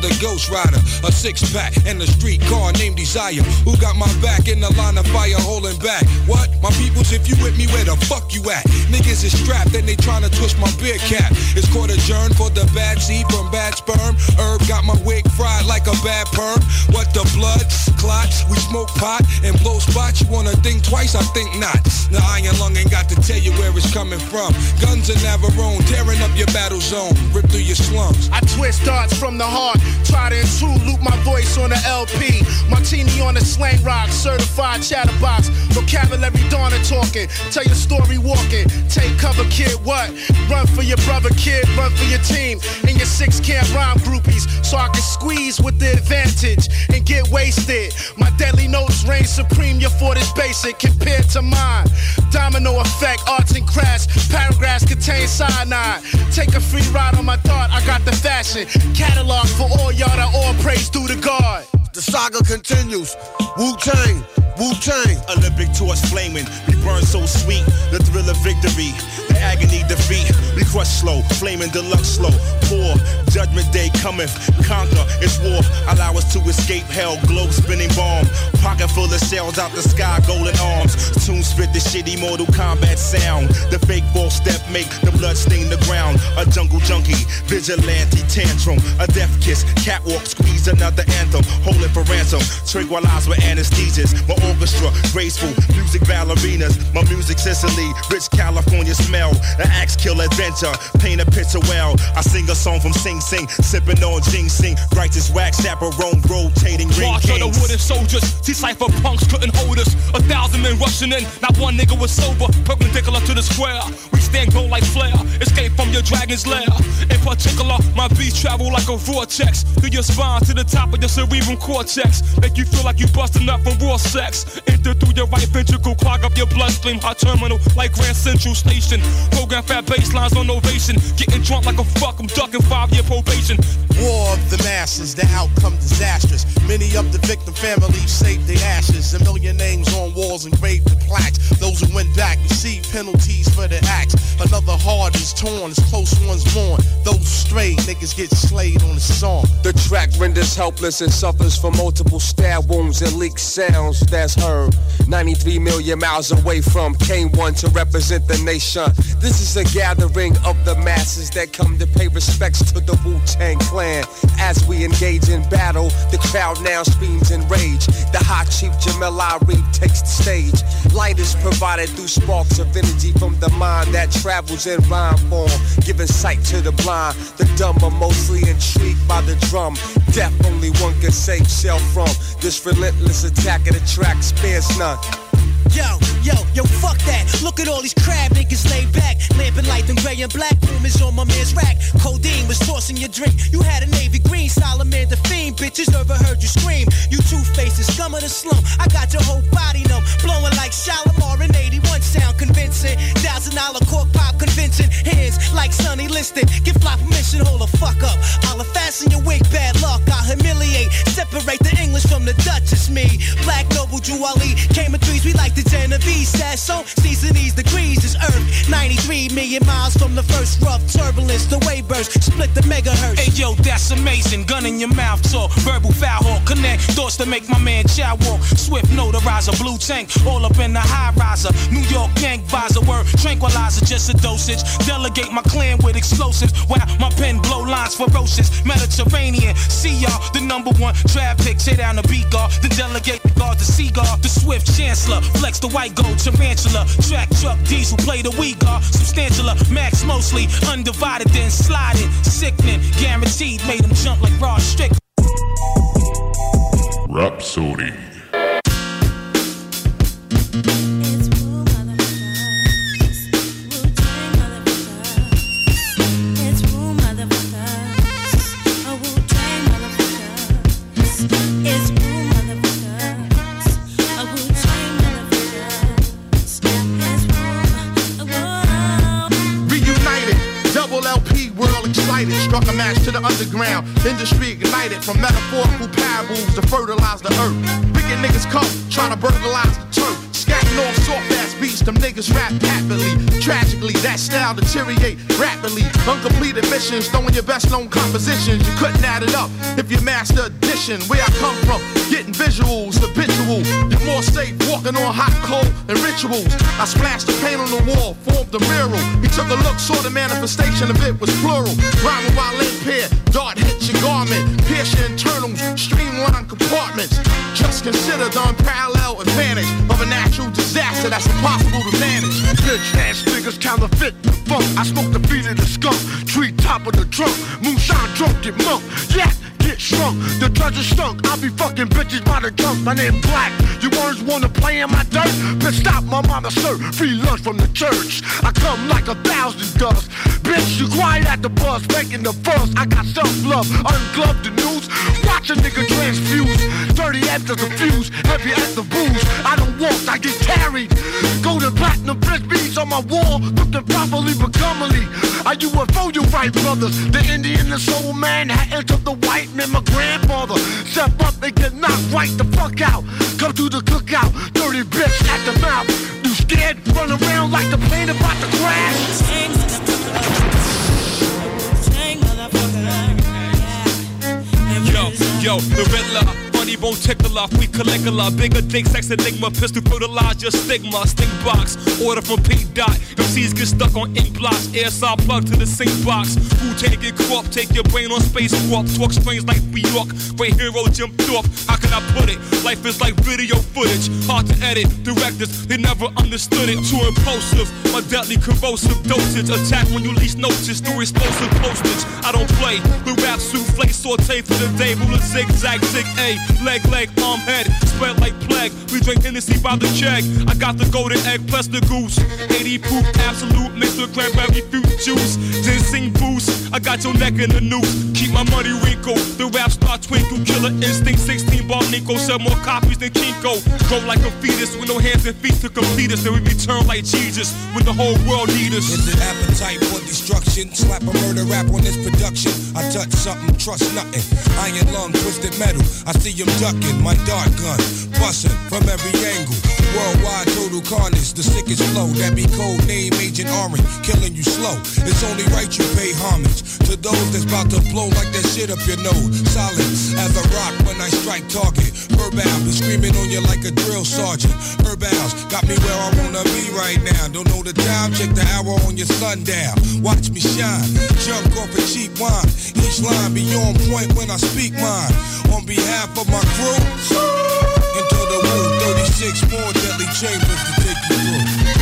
the ghost rider. A six-pack and a street car named Desire. Who got my back in the line of fire, holding back? what? My peoples, if you with me, where the fuck you at? Niggas is strapped and they tryna twist my beer cap. It's court adjourned for the bad seed from bad sperm. Herb got my wig fried like a bad perm. What the blood? Clots. We smoke pot and blow spots. You wanna think twice? I think not. The iron lung ain't got to tell you where it's coming from. Guns in Navarone, tearing up your battle zone. Rip through your slums. I twist darts from the heart. Try to intrude, loop my voice on the LP. Martini on the slang rock, certified chatterbox. Vocabulary Donna talking. Tell your story walking. Take cover, kid, what? Run for your brother, kid. Run for your team. And your six can't rhyme groupies. So I can squeeze with the advantage and get wasted. My deadly notes reign supreme. Your fort is basic compared to mine. Domino effect, arts and crafts. Paragraphs contain cyanide. Take a free ride on my thought. I got the fashion. Catalog for all y'all that all praise due to God. The saga continues. Wu Tang, Wu Tang. Olympic torch flaming, we burn so sweet. The thrill of victory, the agony defeat. We crush slow, flaming deluxe slow. Poor judgment day cometh, conquer. It's war. Allow us to escape hell. Globe spinning bomb, pocket full of shells out the sky, golden arms. Tune spit the shitty Mortal Kombat sound. The fake false step make the blood stain the ground. A jungle junkie, vigilante tantrum, a death kiss, catwalk squeeze another anthem. Hold it for ransom, tranquilize with anesthesias. My orchestra, graceful music ballerinas. My music Sicily, rich California smell. An axe kill adventure, paint a picture well. I sing a song from Sing Sing, sipping on ginseng. Righteous wax, chaperone, rotating ring March of the wooden soldiers. See cipher punks couldn't hold us. A thousand men rushing in. Not one nigga was sober. Perpendicular to the square. We stand gold like flare. Escape from your dragon's lair. In particular, my beats travel like a vortex. Through your spine to the top of your cerebral cortex. Make you feel like you busting up from raw sex. Enter through your right ventricle. Clog up your bloodstream. Hot terminal like Grand Central Station. Program fat baselines on ovation. Getting drunk like a fuck. I'm ducking five year probation. War of the masses, the outcome disastrous. Many of the victim families saved their ashes. A million names on walls engraved in plaques. Those who went back receive penalties for their acts. Another heart is torn, as close ones mourn. Those stray niggas get slayed on the song. The track renders helpless and suffers from multiple stab wounds and leaked sounds that's heard. 93 million miles away from K1 to represent the nation. This is a gathering of the masses that come to pay respects to the Wu Tang Clan. As we engage in battle, the crowd now screams in rage. The hot chief Jamel Ari takes the stage. Light is provided through sparks of energy from the mind that travels in rhyme form, giving sight to the blind. The dumb are mostly intrigued by the drum. Death only one can save self from. This relentless attack of the track spares none. Yo, yo, yo, fuck that. Look at all these crab niggas laid back. Lamping light and gray and black. Boom is on my man's rack. Codeine was tossing your drink. You had a navy green, Solomon the fiend. Bitches never heard you scream. You two faces, scum of the slum. I got your whole body numb. Blowing like Shalimar in 81 sound convincing. Thousand dollar cork pop convincing. Hands like Sonny Liston. Give fly permission, hold the fuck up. I'll fasten your wig, bad luck. I'll humiliate. Separate the English from the Dutch. It's me. Black Noble Juwali. Came in threes, we like the Genovese. Says so. Season these degrees is Earth. 93 million miles from the first rough turbulence. The wave burst. Split the megahertz. Hey yo, that's amazing. Gun in your mouth talk. Verbal foul hawk. Connect thoughts to make my man chow walk. Swift notarizer. Blue tank. All up in the high riser. New York gang visor. Word tranquilizer. Just a dosage. Delegate my clan with explosives. While my pen blow lines ferocious. Mediterranean. See y'all. The number one trap pick. Tear down the beat guard. The delegate the guard the seagull. The swift chancellor. Flex the white gold tarantula. Track truck diesel. Play the we guard. Uh, Substantialer. Uh, Max mostly. Undivided then sliding. Sickening. Guaranteed. Made them jump like raw strict. Rhapsody. Struck a match to the underground. Industry ignited from metaphorical parables to fertilize the earth. Wicked niggas come, trying to burglarize the turf. Off soft ass beats, them niggas rap happily. Tragically, that style deteriorate rapidly. Uncompleted missions, throwing your best known compositions. You couldn't add it up if you master addition. Where I come from, getting visuals habitual. You're more safe walking on hot coal and rituals. I splashed the paint on the wall, formed a mural. He took a look, saw the manifestation of it was plural. Rhyming while impaired, dart hits your garment, pierce your internals, streamline compartments. Just consider the unparalleled advantage of a natural disaster that's impossible to manage. Bitch ass niggas counterfeit the funk. I smoke the beat of the skunk, tree top of the trunk, moonshine drunk get monk. Yeah, get shrunk. The treasure stunk. I be fucking bitches by the junk. My name Black. You words wanna play in my dirt? Bitch, stop my mama sir. Free lunch from the church. I come like a thousand dust. Bitch, you quiet at the bus, making the fuss. I got self-love, ungloved the news. Watch a nigga transfuse. Dirty after the fuse, heavy as the booze. I don't walk, I get carried. Go Golden platinum brick beads on my wall, looking properly but commonly. I UFO you right, brothers. The Indian and soul man had entered the white man. My grandfather step up and get knocked right the fuck out. Come to the cookout, dirty bitch at the mouth. You scared? Run around like the plane about to crash. Yo, yo, the Riddler, funny bone tickler, we Caligula, bigger dick, sex enigma, pistol fertilize your stigma, stink box, order from P. Dot. MCs get stuck on ink blocks, air saw plug to the sink box, who take it crop, take your brain on space warp, talk strange like New York, great hero jumped off, how can I put it? Life is like video footage, hard to edit, directors, they never understood it, too impulsive, my deadly corrosive dosage, attack when you least notice, through explosive postage, I don't play, the rap souffle, saute for the day, ruler zigzag, zig A, leg, leg, arm, head, spread like plague. We drink Hennessy by the check. I got the golden egg plus the goose. 80 proof, absolute, mixed with cranberry fruit juice. Ginseng boost, I got your neck in the noose. Keep my money wrinkled, the rap star twinkle. Killer instinct, 16 bomb Nico. Sell more copies than Kinko. Grow like a fetus with no hands and feet to complete us. Then we return like Jesus when the whole world need us. Is it appetite for destruction? Slap a murder rap on this production. I touch something, trust nothing. Iron lung, twisted metal. I see him ducking my dart gun, busting from every angle. Worldwide total carnage, the sickest flow. That be code name Agent Orange, killing you slow. It's only right you pay homage to those that's about to blow like that shit up your nose. Solid as a rock when I strike target. Verbal be screaming on you like a drill sergeant. Herbals got me where I wanna be right now. Don't know the time, check the hour on your sundial. Watch me shine, jump off a cheap wine. Each line be on point when I speak mine. On behalf of my crew, into the woo, 36 more deadly chambers to take you through.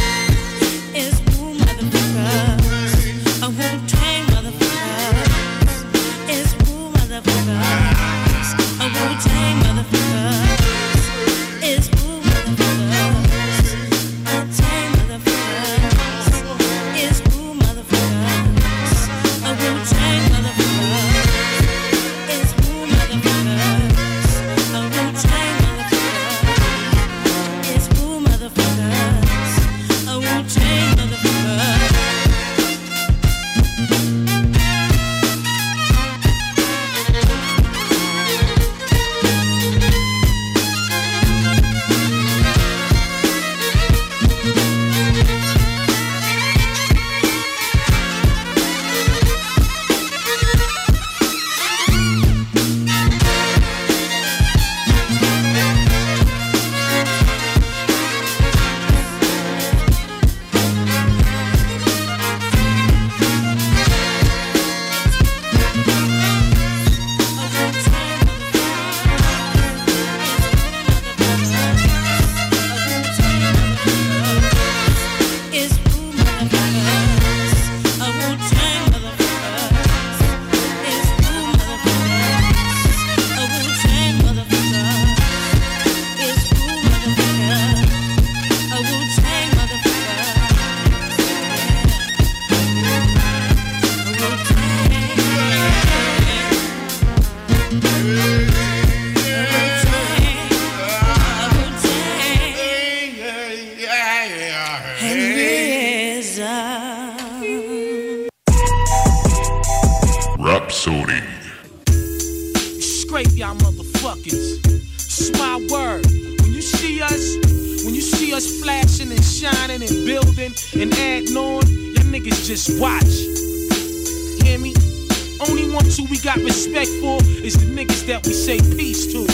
Respect for is the niggas that we say peace to.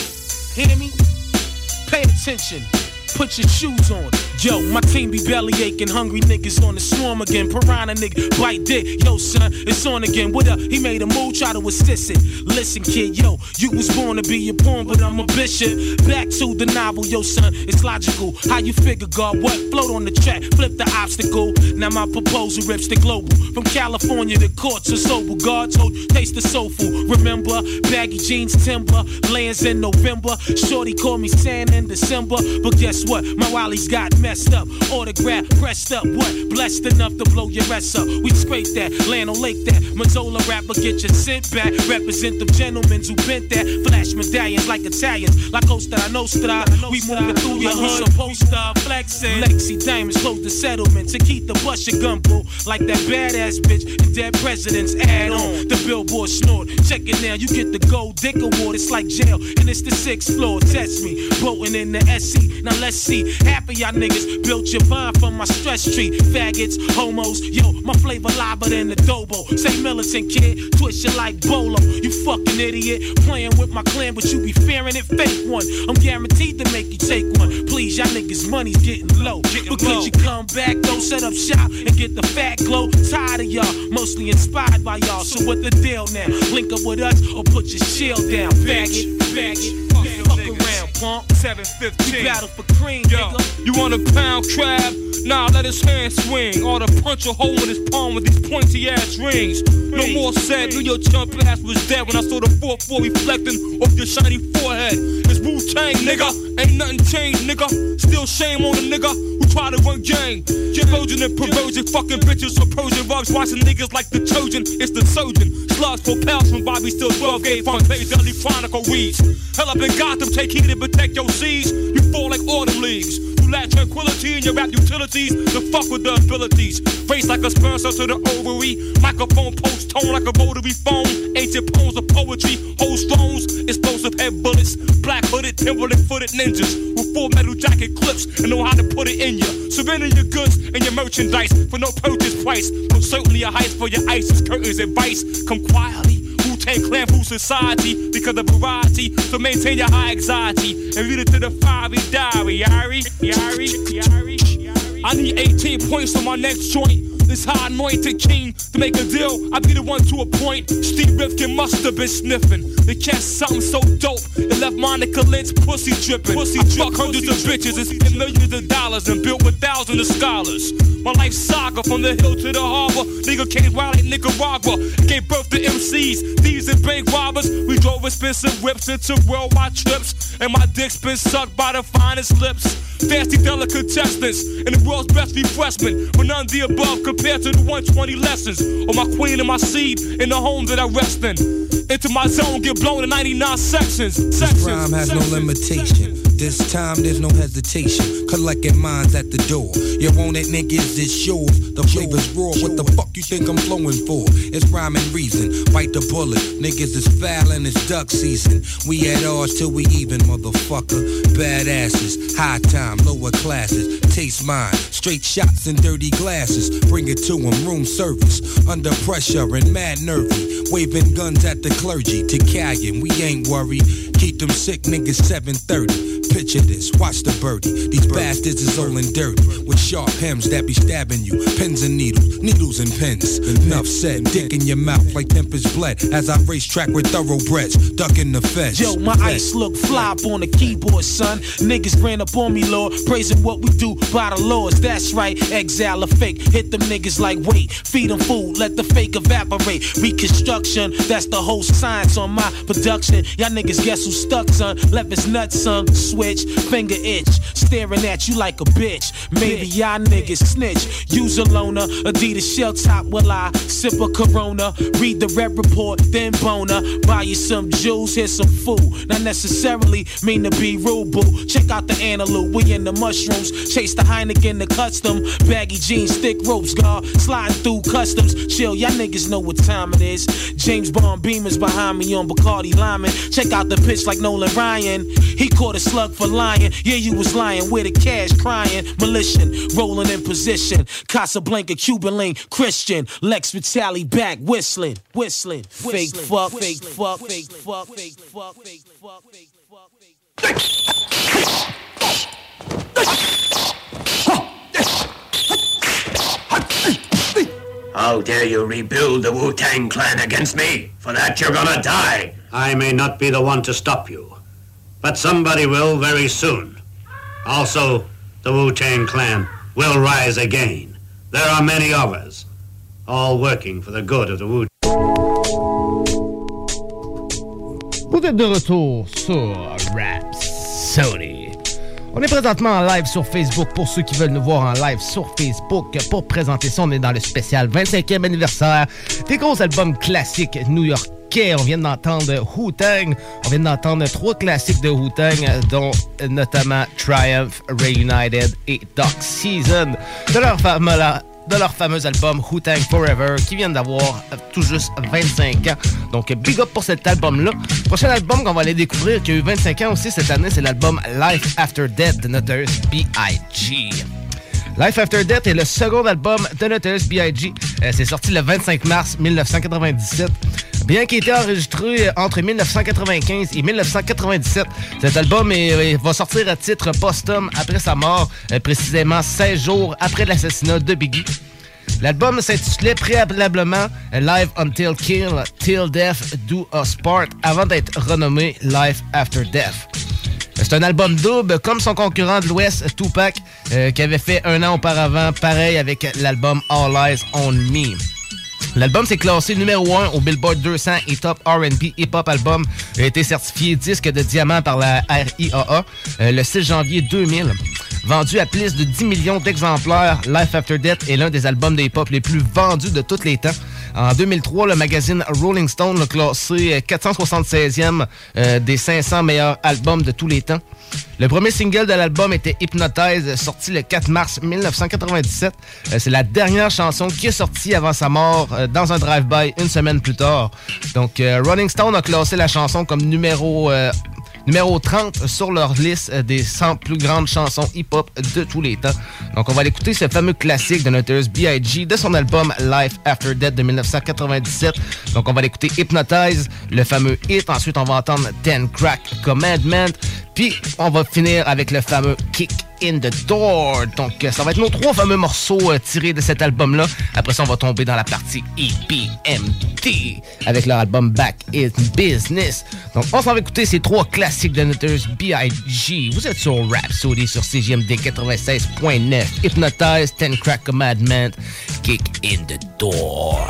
Hear me? Pay attention. put your shoes on. Yo, my team be belly aching, hungry niggas on the swarm again. Piranha nigga, bite dick. Yo, son, it's on again. What up? He made a move, try to assist it. Listen, kid, yo, you was born to be a pawn, but I'm a bishop. Back to the novel, yo, son, it's logical. How you figure, God? What? Float on the track, flip the obstacle. Now my proposal rips the global. From California to court to sober. God told, taste the soul soulful. Remember, baggy jeans, timber, lands in November. Shorty called me sand in December. But guess what? My Wally's got messed up. Autograph pressed up. What? Blessed enough to blow your ass up. We scrape that, land on lake that. Mazzola rapper, get your scent back. Represent them gentlemen who bent that. Flash medallions like Italians. La Costa Nostra. We moving through your hood. Supposed to flexing. Lexi Diamonds close the settlement. To keep the bush your gun. Like that badass bitch and dead presidents add on. The billboard snort. Check it now, you get the gold dick award. It's like jail, and it's the sixth floor. Test me. Boating in the SC. Now let's see. Half of y'all niggas built your vine from my stress tree. Faggots, homos. Yo, my flavor liver than the Dobo. Say militant kid. Twist you like Bolo. You fucking idiot. Playing with my clan, but you be fearing it. Fake one. I'm guaranteed to make you take one. Please, y'all niggas' money's getting low. but could you come back, though? Set up shop and get the fat glow. Tired of y'all. Mostly inspired by y'all. So what the deal now? Link up with us or put your shield down. Faggot, faggot. Around, punk. 715. You battle for cream, Yo, nigga. you want a pound crab? Nah, let his hand swing. Or to punch a hole in his palm with these pointy ass rings. No more said, knew your chump ass was dead when I saw the 4-4 reflecting off your shiny forehead. It's Wu Tang, nigga. Ain't nothing changed, nigga. Still shame on a nigga who try to run gang. Trojan and perversion, fucking bitches for Persian rugs. Watching niggas like the Trojan, it's the surgeon. Slugs for pals from Bobby Still 12 gauge front page Daily Chronicle reads. Hell up in Gotham, take heed and protect your seeds, You fall like autumn leaves. You lack tranquility in your rap utilities. The fuck with the abilities. Face like a cell to the ovary. Microphone post tone like a rotary phone. Ancient poems of poetry. Hold stones. Explosive head bullets. Black hooded, Timberland footed ninjas. With full metal jacket clips and know how to put it in you. Surrender your goods and your merchandise for no purchase price. but certainly a heist for your ISIS curtains advice. Come quietly. Clan food society because of variety. So maintain your high anxiety and read it to the fiery diary. Yari, yari, yari, yari. I need 18 points on my next joint. This high anointed king to make a deal. I be the one to appoint. Steve Rifkin must have been sniffing. They catch something so dope. It left Monica Lynch pussy dripping. Pussy fuck hundreds of bitches and spent millions of dollars and built with thousands of scholars. My life saga from the hill to the harbor. Nigga came wild like Nicaragua. Gave birth to MCs, thieves and bank robbers. We drove expensive whips into worldwide trips. And my dick's been sucked by the finest lips. Fancy delicatessens and the world's best refreshment. But none of the above compared to the 120 lessons. Of my queen and my seed in the home that I rest in. Into my zone, get blown in 99 sections. sections Rhyme has no sections. This time there's no hesitation. Collecting minds at the door. You want it, niggas, it's yours. The flavor's raw. What the fuck you think I'm flowing for? It's rhyme and reason. Bite the bullet. Niggas is foul and it's duck season. We at ours till we even, motherfucker. Badasses, high time, lower classes. Taste mine. Straight shots and dirty glasses. Bring it to 'em, room service. Under pressure and mad nervy. Waving guns at the clergy. To Callion, we ain't worried. Keep them sick niggas 730. Picture this, watch the birdie. These bastards is all in dirty. With sharp hems that be stabbing you. Pins and needles, needles and pins. Enough said, dick in your mouth like Tempest bled. As I race track with thoroughbreds, ducking the feds. Yo, my ice look fly up on the keyboard, son. Niggas ran up on me, Lord, praising what we do by the laws. That's right, exile a fake. Hit them niggas like wait, feed them food, let the fake evaporate. Reconstruction, that's the whole science on my production. Y'all niggas guess stuck, son? Left his nuts, son. Switch, finger itch, staring at you like a bitch. Maybe y'all niggas snitch. Use a loner, Adidas shell top while I sip a Corona. Read the red report, then boner. Buy you some juice, here's some food. Not necessarily mean to be rude, boo. Check out the antelope, we in the mushrooms. Chase the Heineken, the custom. Baggy jeans, thick ropes, guard. Sliding through customs. Chill, y'all niggas know what time it is. James Bond Beamers behind me on Bacardi Lyman. Check out the bitch like Nolan Ryan. He caught a slug for lying. Yeah, you was lying. Where the cash crying. Militia rolling in position. Casablanca, Cuban link, Christian. Lex Vitale back whistling, whistling. Fake fuck, fake fuck, fake fuck, fake fuck, fake fuck, fake fuck, fake fuck. How dare you rebuild the Wu Tang clan against me? For that, you're gonna die! I may not be the one to stop you, but somebody will very soon. Also, the Wu Tang Clan will rise again. There are many of us, all working for the good of the Wu Vous êtes de retour sur Rap Sony. On est présentement en live sur Facebook pour ceux qui veulent nous voir en live sur Facebook. Pour présenter ça, on est dans le spécial 25e anniversaire des gros albums classiques new-yorkais. On vient d'entendre Wu-Tang. On vient d'entendre trois classiques de Wu-Tang, dont notamment Triumph, Reunited et Dark Season. De leur fameux album Who Tang Forever qui vient d'avoir tout juste 25 ans. Donc big up pour cet album-là. Prochain album qu'on va aller découvrir qui a eu 25 ans aussi cette année, c'est l'album Life After Death de Notorious B.I.G. Life After Death est le second album de Notorious B.I.G. Euh, c'est sorti le 25 mars 1997. Bien qu'il ait été enregistré entre 1995 et 1997, cet album est- va sortir à titre posthume après sa mort, euh, précisément 16 jours après l'assassinat de Biggie. L'album s'intitulait préalablement Live Until Kill, Till Death Do Us Part, avant d'être renommé Life After Death. C'est un album double, comme son concurrent de l'Ouest, Tupac, euh, qui avait fait un an auparavant, pareil avec l'album All Eyes on Me. L'album s'est classé numéro 1 au Billboard 200 et Top R&B Hip Hop Album. A été certifié disque de diamant par la RIAA euh, le 6 janvier 2000. Vendu à plus de 10 millions d'exemplaires, Life After Death est l'un des albums de hip-hop les plus vendus de tous les temps. En 2003, le magazine Rolling Stone l'a classé 476e euh, des 500 meilleurs albums de tous les temps. Le premier single de l'album était Hypnotize, sorti le 4 mars 1997. Euh, C'est la dernière chanson qui est sortie avant sa mort euh, dans un drive-by une semaine plus tard. Donc, Rolling Stone a classé la chanson comme numéro, numéro 30 sur leur liste des 100 plus grandes chansons hip-hop de tous les temps. Donc, on va aller écouter ce fameux classique de Notorious B.I.G. de son album Life After Death de 1997. Donc, on va l'écouter Hypnotize, le fameux hit. Ensuite, on va entendre Ten Crack Commandment. Puis, on va finir avec le fameux Kick in the Door. Donc, euh, ça va être nos trois fameux morceaux euh, tirés de cet album-là. Après ça, on va tomber dans la partie EPMT avec leur album Back in Business. Donc, on s'en va écouter ces trois classiques de Notorious B.I.G. Vous êtes sur Rhapsody sur CGMD 96.9. Hypnotize, Ten Crack Commandment, Kick in the Door.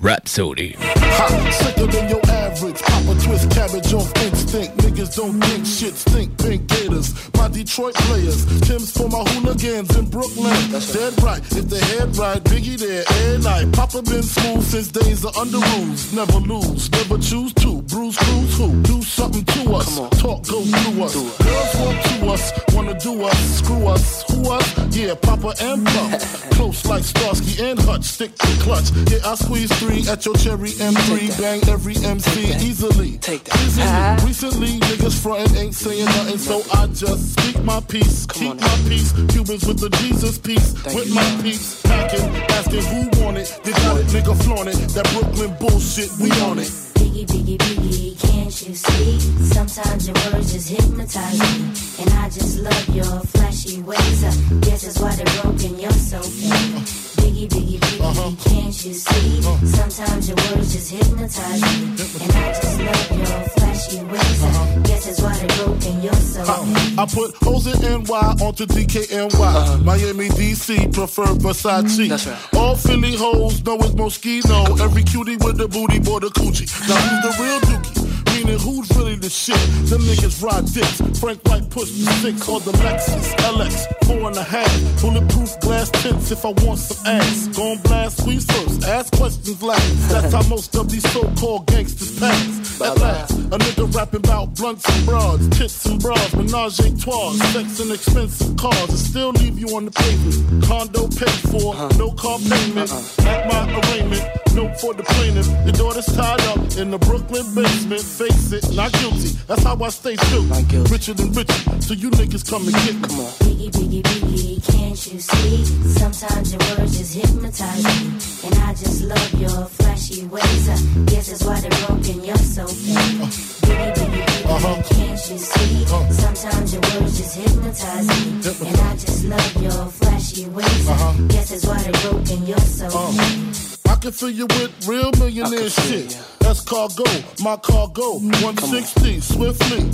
Rhapsody. Ha, sicker than your average. Papa twist cabbage off instinct. Niggas don't think shit stink. Pink gators, my Detroit players. Tim's for my hooligans in Brooklyn. Dead right, if they head right, Biggie there every night. Papa been smooth since days of under rules. Never lose, never choose to. Bruise, cruise, who? Do something to us. Talk goes through us. Girls want to us, wanna do us, screw us, who us? Yeah, Papa and Pump. Close like Starsky and Hutch, stick to clutch. Yeah, I squeeze three at your cherry M3. Bang every MC easily. Take that. Easily. Recently, niggas frontin' ain't saying nothing, so I just speak my peace. Keep my peace. Cubans with the Jesus peace. with my peace. Packing, asking who want it. They got it, nigga flaunt it. That Brooklyn bullshit, we on it. Biggie, biggie, biggie, can't you see? Sometimes your words just hypnotize me. And I just love your flashy ways. I guess that's why they're broken, you're so fake. Biggie, biggie, biggie, uh-huh. can't you see? Uh-huh. Sometimes your words just hypnotize me. And I just love your flashy ways. I uh-huh. guess that's why they're broken, you're so fake. I put O's and NY onto DKNY. Miami, DC, prefer Versace. That's right. All Philly hoes know it's Moschino. Every cutie with the booty, boy, the coochie. Now who's the real dookie? Meaning who's really the shit? Them niggas ride dicks. Frank White pushed the six or the Lexus LX, four and a half. Bulletproof glass tints if I want some ass. Gon' blast squeeze first, ask questions last. That's how most of these so-called gangsters pass. At last, a nigga rapping about blunts and broads, tits and bras, menage a trois, sex and expensive cars, and still leave you on the pavement. Condo paid for, uh-huh. no car payment. Uh-uh. At my arraignment, no for the plaintiff. Your daughter's tied up in the Brooklyn basement. Face it, not guilty. That's how I stay true. Richer than richer, so you niggas come and get me. Come on. Biggie, biggie, biggie, can't you see? Sometimes your words just hypnotize me. And I just love your flashy ways. I guess that's why they're broken, you're so fake. Uh, Biggie, biggie, biggie, can't you see? Uh-huh. Sometimes your words just hypnotize me. And I just love your flashy ways. Uh-huh. Guess it's why they broke in your soul. Uh-huh. I can fill you with real millionaire shit. That's cargo, my cargo. 160, swiftly.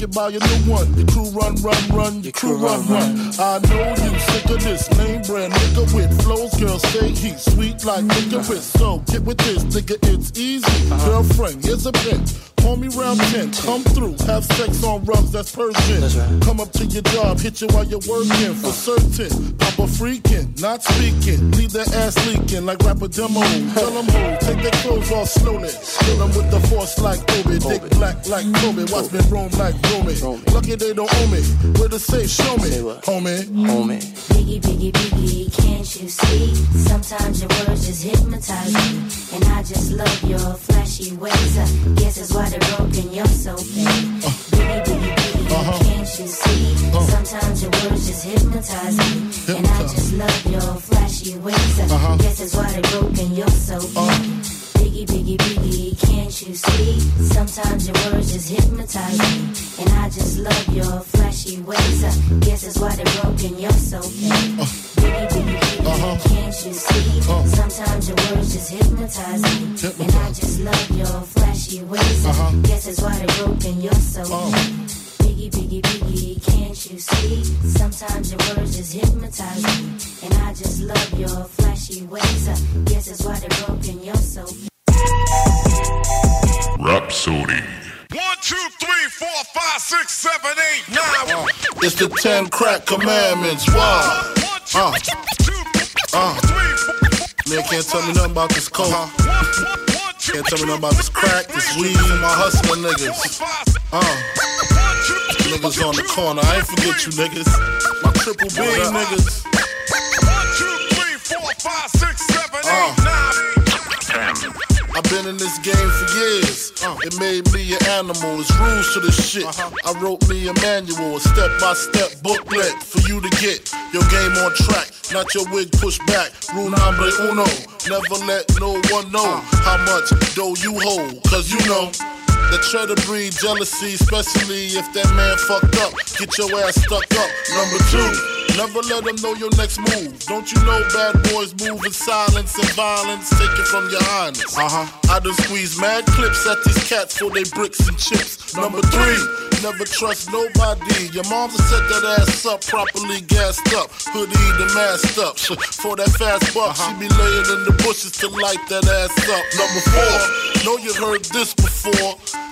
It by your new one. Your crew run, run, run. Your crew run, run. I know you sick of this name brand nigga with flows. Girl, say heat sweet like licorice. So get with this, nigga, it's easy. Girlfriend, here's a pin. Call me round 10, come through, have sex on rugs, that's Persian. Come up to your job, hit you while you're working, for certain. Papa freaking, not speaking, leave their ass leaking like rapper demo. Tell them who, take their clothes off slowly. Kill them with the force like Obi, dick black like Kobe, watch me roam like Romy. Lucky they don't owe me, where the safe, show me, homie. Homie. Biggie, biggie, biggie, can't you see? Sometimes your words just hypnotize me. And I just love your flashy ways. I guess it's why they're broken, you're so fake. Niggas. Uh. Niggas on the corner. I ain't forget you niggas. My triple B niggas. Uh. I've been in this game for years. Uh, it made me an animal. It's rules to this shit. I wrote me a manual, a step by step booklet for you to get your game on track. Not your wig pushed back. Rule number uno. Never let no one know how much dough you hold. Cause you know. That try to breed jealousy, especially if that man fucked up. Get your ass stuck up. Number two, never let them know your next move. Don't you know bad boys move in silence and violence? Take it from your highness. Uh huh. I done squeeze mad clips at these cats for they bricks and chips. Number three, never trust nobody. Your mom's to set that ass up properly gassed up. Hoodie the masked up. For that fast buck, she be laying in the bushes to light that ass up. Number four, know you heard this before.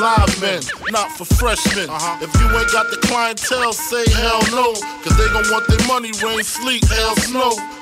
live men, not for freshmen. Uh-huh. If you ain't got the clientele, say hell no, cause they gon' want their money, rain, sleet, hell, snow.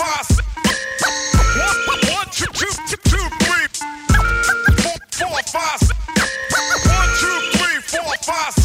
five, one, one, two, two, two, two, three, four, four, five, one, two, three, four, five,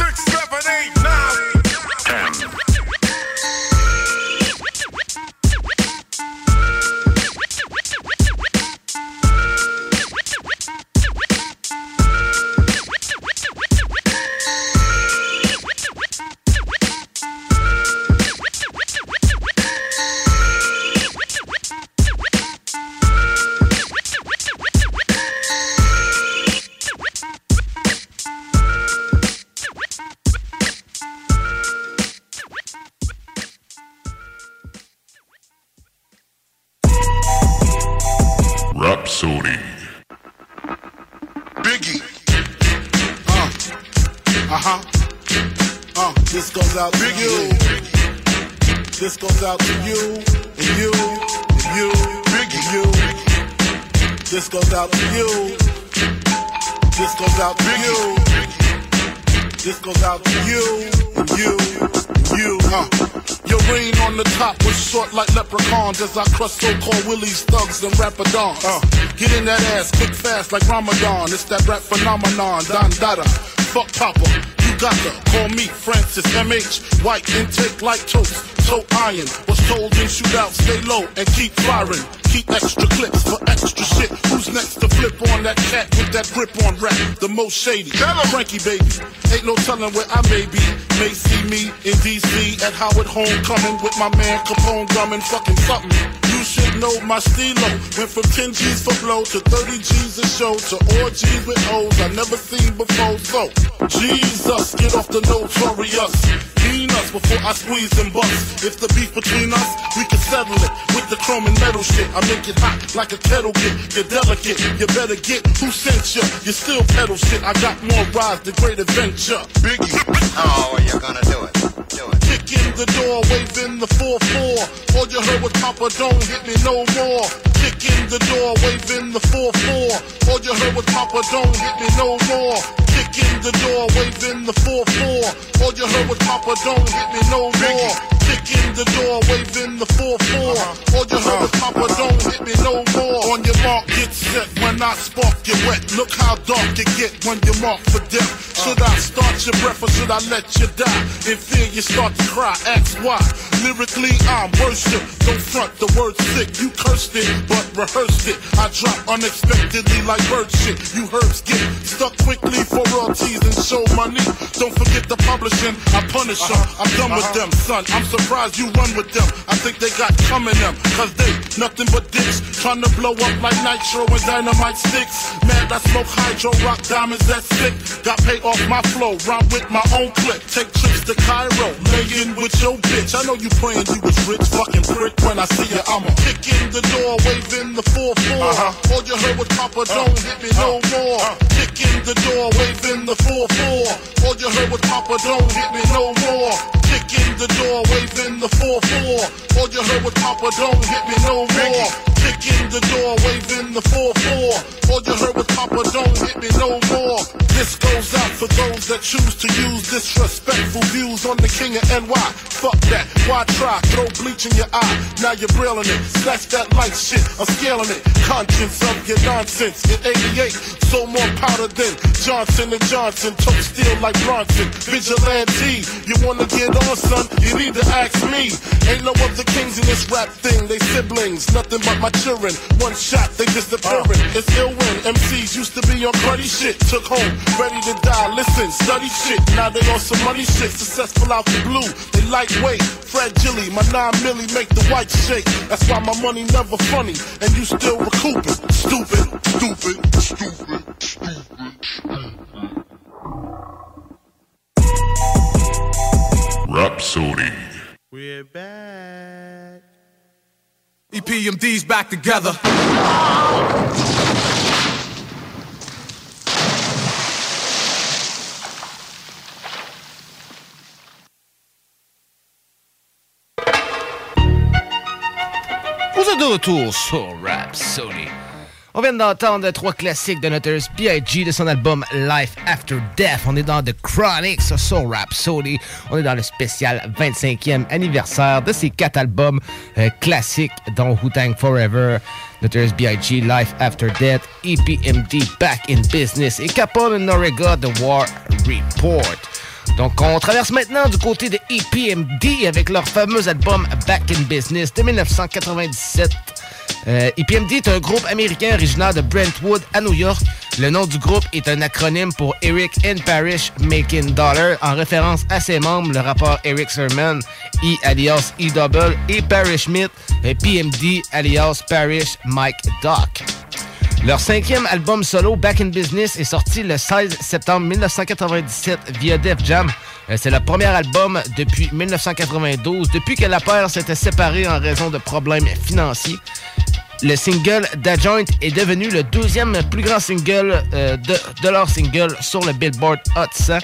so-called willies, thugs, and rapadons. Uh, get in that ass quick fast like Ramadan. It's that rap phenomenon, Don Dada. Fuck Papa, you got to call me Francis MH. White intake like toast, so iron. Was told in shootout, stay low and keep firing. Keep extra clips for extra shit. Who's next to flip on that cat with that grip on rap? The most shady. Frankie baby. Ain't no telling where I may be. May see me in DC at Howard Homecoming with my man Capone drumming fucking something. Should know my stilo. Went from 10 G's for blow to 30 G's a show to orgies with O's I never seen before. So, Jesus, get off the notorious. Us before I squeeze and bust. If the beef between us, we can settle it with the chrome and metal shit. I make it hot like a kettle get. You're delicate, you better get who sent you. You still pedal shit. I got more rides, the great adventure. Biggie. Oh, you're gonna do it. Do it. Kick in the door, waving the 4-4. All you heard was Papa, don't hit me no more. Kick in the door, waving the 4-4. All you heard was Papa, don't hit me no more. Kick in the door, waving the 4-4. All you heard was Papa, don't hit me no more. Kick in the door, waving the 4-4. Uh-huh. All you uh-huh. heard was Papa, don't hit me no more. On your mark, get set. When I spark, you wet. Look how dark you get when you're marked for death. Uh-huh. Should I start your breath or should I let you die? In fear, you start to cry. Ask why. Lyrically, I'm worship. Don't front the word sick. You cursed it, but rehearsed it. I drop unexpectedly like bird shit. You herbs get stuck quickly for royalties and show money. Don't forget the publishing. I punish them. I'm done with them, son. I'm surprised you run with them. I think they got coming them. Cause they nothing but dicks. Trying to blow up like nitro and dynamite sticks. Mad, I smoke hydro, rock diamonds, that's sick. Got paid off my flow. Rhyme with my own clip. Take trips to Cairo. Lay in with your bitch. I know you praying you was rich. Fucking prick. When I see you, I'ma kick in the door, waving the 4-4. Uh-huh. Uh-huh. Uh-huh. All you heard was Papa, don't hit me no more. Kick in the door, waving the 4-4. All you heard was Papa, don't hit me no more. Kick in the door, waving the 4-4. All you heard was Papa, don't hit me no more. Kick in the door, waving the 4-4. All you heard was Papa, don't hit me no more. This goes out for those that choose to use disrespectful views on the king of NY. Fuck that, why try? Throw bleach in your eye, now you're brilling it. Snatch that light shit, I'm scaling it. Conscience of your nonsense. In 88, so more powder than Johnson and Johnson. Tote steel like Bronson. Vigilante, you wanna get on, son? You need to ask me. Ain't no other kings in this rap thing, they siblings. Nothing but my children. One shot, they disappearing. Uh. It's ill when MCs used to be on cruddy shit. Took home, ready to die. Listen, study shit. Now they on some money shit. Successful out the blue. They lightweight, fragile. My nine milli make the white shake. That's why my money never funny. And you still recouping. Stupid, stupid, stupid, Rhapsody. We're back. EPMD's back together. Vous êtes de retour sur Rhapsody. On vient d'entendre trois classiques de Notorious B.I.G. de son album Life After Death. On est dans The Chronics sur Rhapsody. On est dans le spécial 25e anniversaire de ces quatre albums euh, classiques dont Wu-Tang Forever, Notorious B.I.G. Life After Death, EPMD Back in Business et Capone Norega The War Report. Donc, on traverse maintenant du côté de EPMD avec leur fameux album Back in Business de 1997. Euh, EPMD est un groupe américain originaire de Brentwood à New York. Le nom du groupe est un acronyme pour Eric and Parrish Making Dollar en référence à ses membres, le rappeur Eric Sermon, E alias E Double et Parrish Smith, et PMD alias Parrish Mike Doc. Leur cinquième album solo, Back in Business, est sorti le 16 septembre 1997 via Def Jam. Euh, C'est le premier album depuis 1992, depuis que la paire s'était séparée en raison de problèmes financiers. Le single Da Joint est devenu le deuxième plus grand single euh, de, leur single sur le Billboard Hot 100.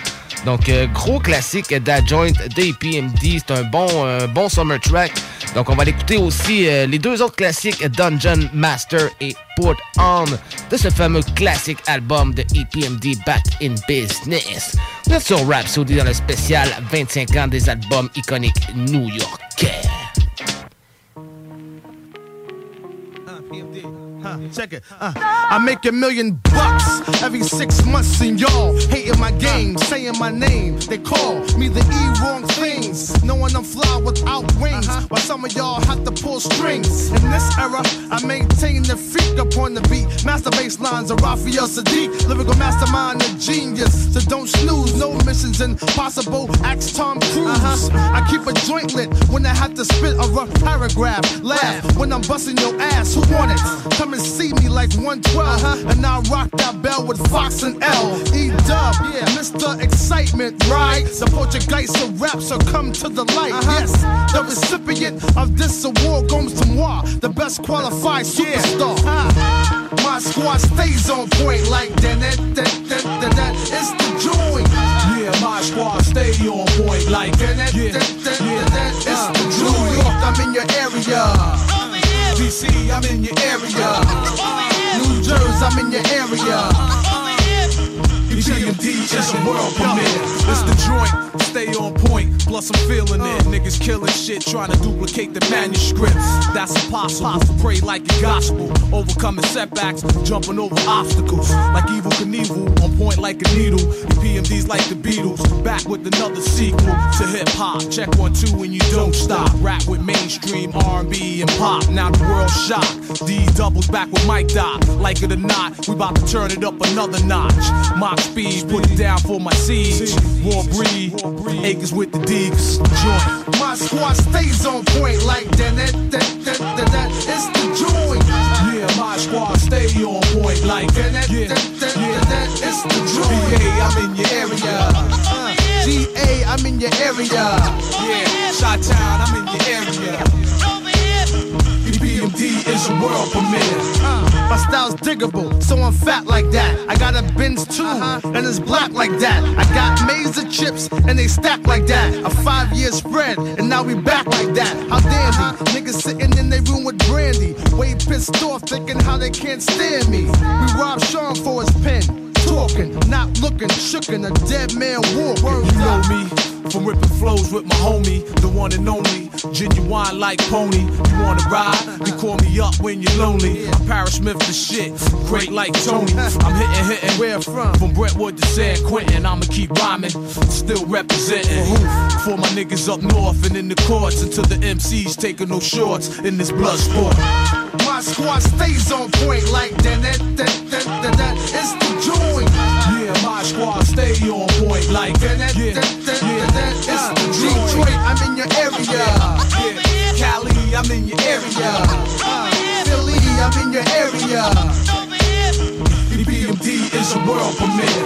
Donc, euh, gros classique Da Joint de PMD. C'est un bon, euh, bon summer track. Donc, on va l'écouter aussi les deux autres classiques, Dungeon Master et Put On, de ce fameux classique album de EPMD Back in Business. Vous êtes sur Rhapsody dans le spécial 25 ans des albums iconiques new-yorkais. DMD. Huh, check it. Uh, I make a million bucks every six months, and y'all hating my game, saying my name. They call me the E wrong things, knowing I'm fly without wings. While some of y'all have to pull strings. In this era, I maintain the freak upon the beat. Master bass lines of Raphael Saadiq, lyrical mastermind and genius. So don't snooze, no missions impossible. Axe Tom Cruise. I keep a joint lit when I have to spit a rough paragraph. Laugh when I'm busting your ass. Who want it? Come and see me like 112. Uh-huh. And I rock that bell with Fox and L. E Dub, yeah, Mr. Excitement, right? Support your guys of rap, so come to the light. Uh-huh. Yes, the recipient of this award goes to moi, the best qualified superstar. Uh-huh. My squad stays on point like that. that, that, that, that, that. It's the joint. Yeah, my squad stay on point like that. that, that, that, that, that. It's the joint. I'm in your area. DC, I'm in your area. New Jersey, I'm in your area. EPMD is a world premiere. It's the joint, stay on point. Plus I'm feeling it. Niggas killing shit, trying to duplicate the manuscripts. That's impossible. Pray like a gospel, overcoming setbacks, jumping over obstacles. Like Evel Knievel, on point like a needle. EPMD's like the Beatles, back with another sequel to hip hop. Check one two and you don't stop. Rap with mainstream R&B and pop. Now the world shocked. D doubles back with Mike Doc. Like it or not, we about to turn it up another notch. Mock speed, put it down for my siege. War breed, acres with the Deeks. Joint. My squad stays on point like that. that, that, that, that, that. It's the joint. Yeah, my squad stay on point like that. that, Yeah, that, that, yeah. that, that. It's the joint. VA, I'm in your area. Uh, GA, I'm in your area. Yeah, Shot Town, I'm in your area. EPMD is a world premiere. Uh, my style's diggable, so I'm fat like that. I got a Benz too, and it's black like that. I got Mazer chips, and they stack like that. A five year spread, and now we back like that. How dandy, niggas sitting in their room with brandy. Way pissed off, thinking how they can't stand me. We robbed Sean for his pen. Talking, not looking, shookin' a dead man walking. You know me from ripping flows with my homie, the one and only, genuine like pony. You wanna ride? You call me up when you're lonely. I'm Parrish Smith the shit, great like Tony. I'm hitting, hitting. Where from? From Brentwood to San Quentin, I'ma keep rhyming, still representing. For my niggas up north and in the courts until the MCs taking no shorts in this blood sport. My squad stays on point like that. that, that, that, that, that. It's the. Yeah, my squad stay on point like that. yeah, yeah. that. It's Detroit. I'm in your area. Yeah, Cali, I'm in your area. Uh, Philly, I'm in your area. EPMD is a world premiere.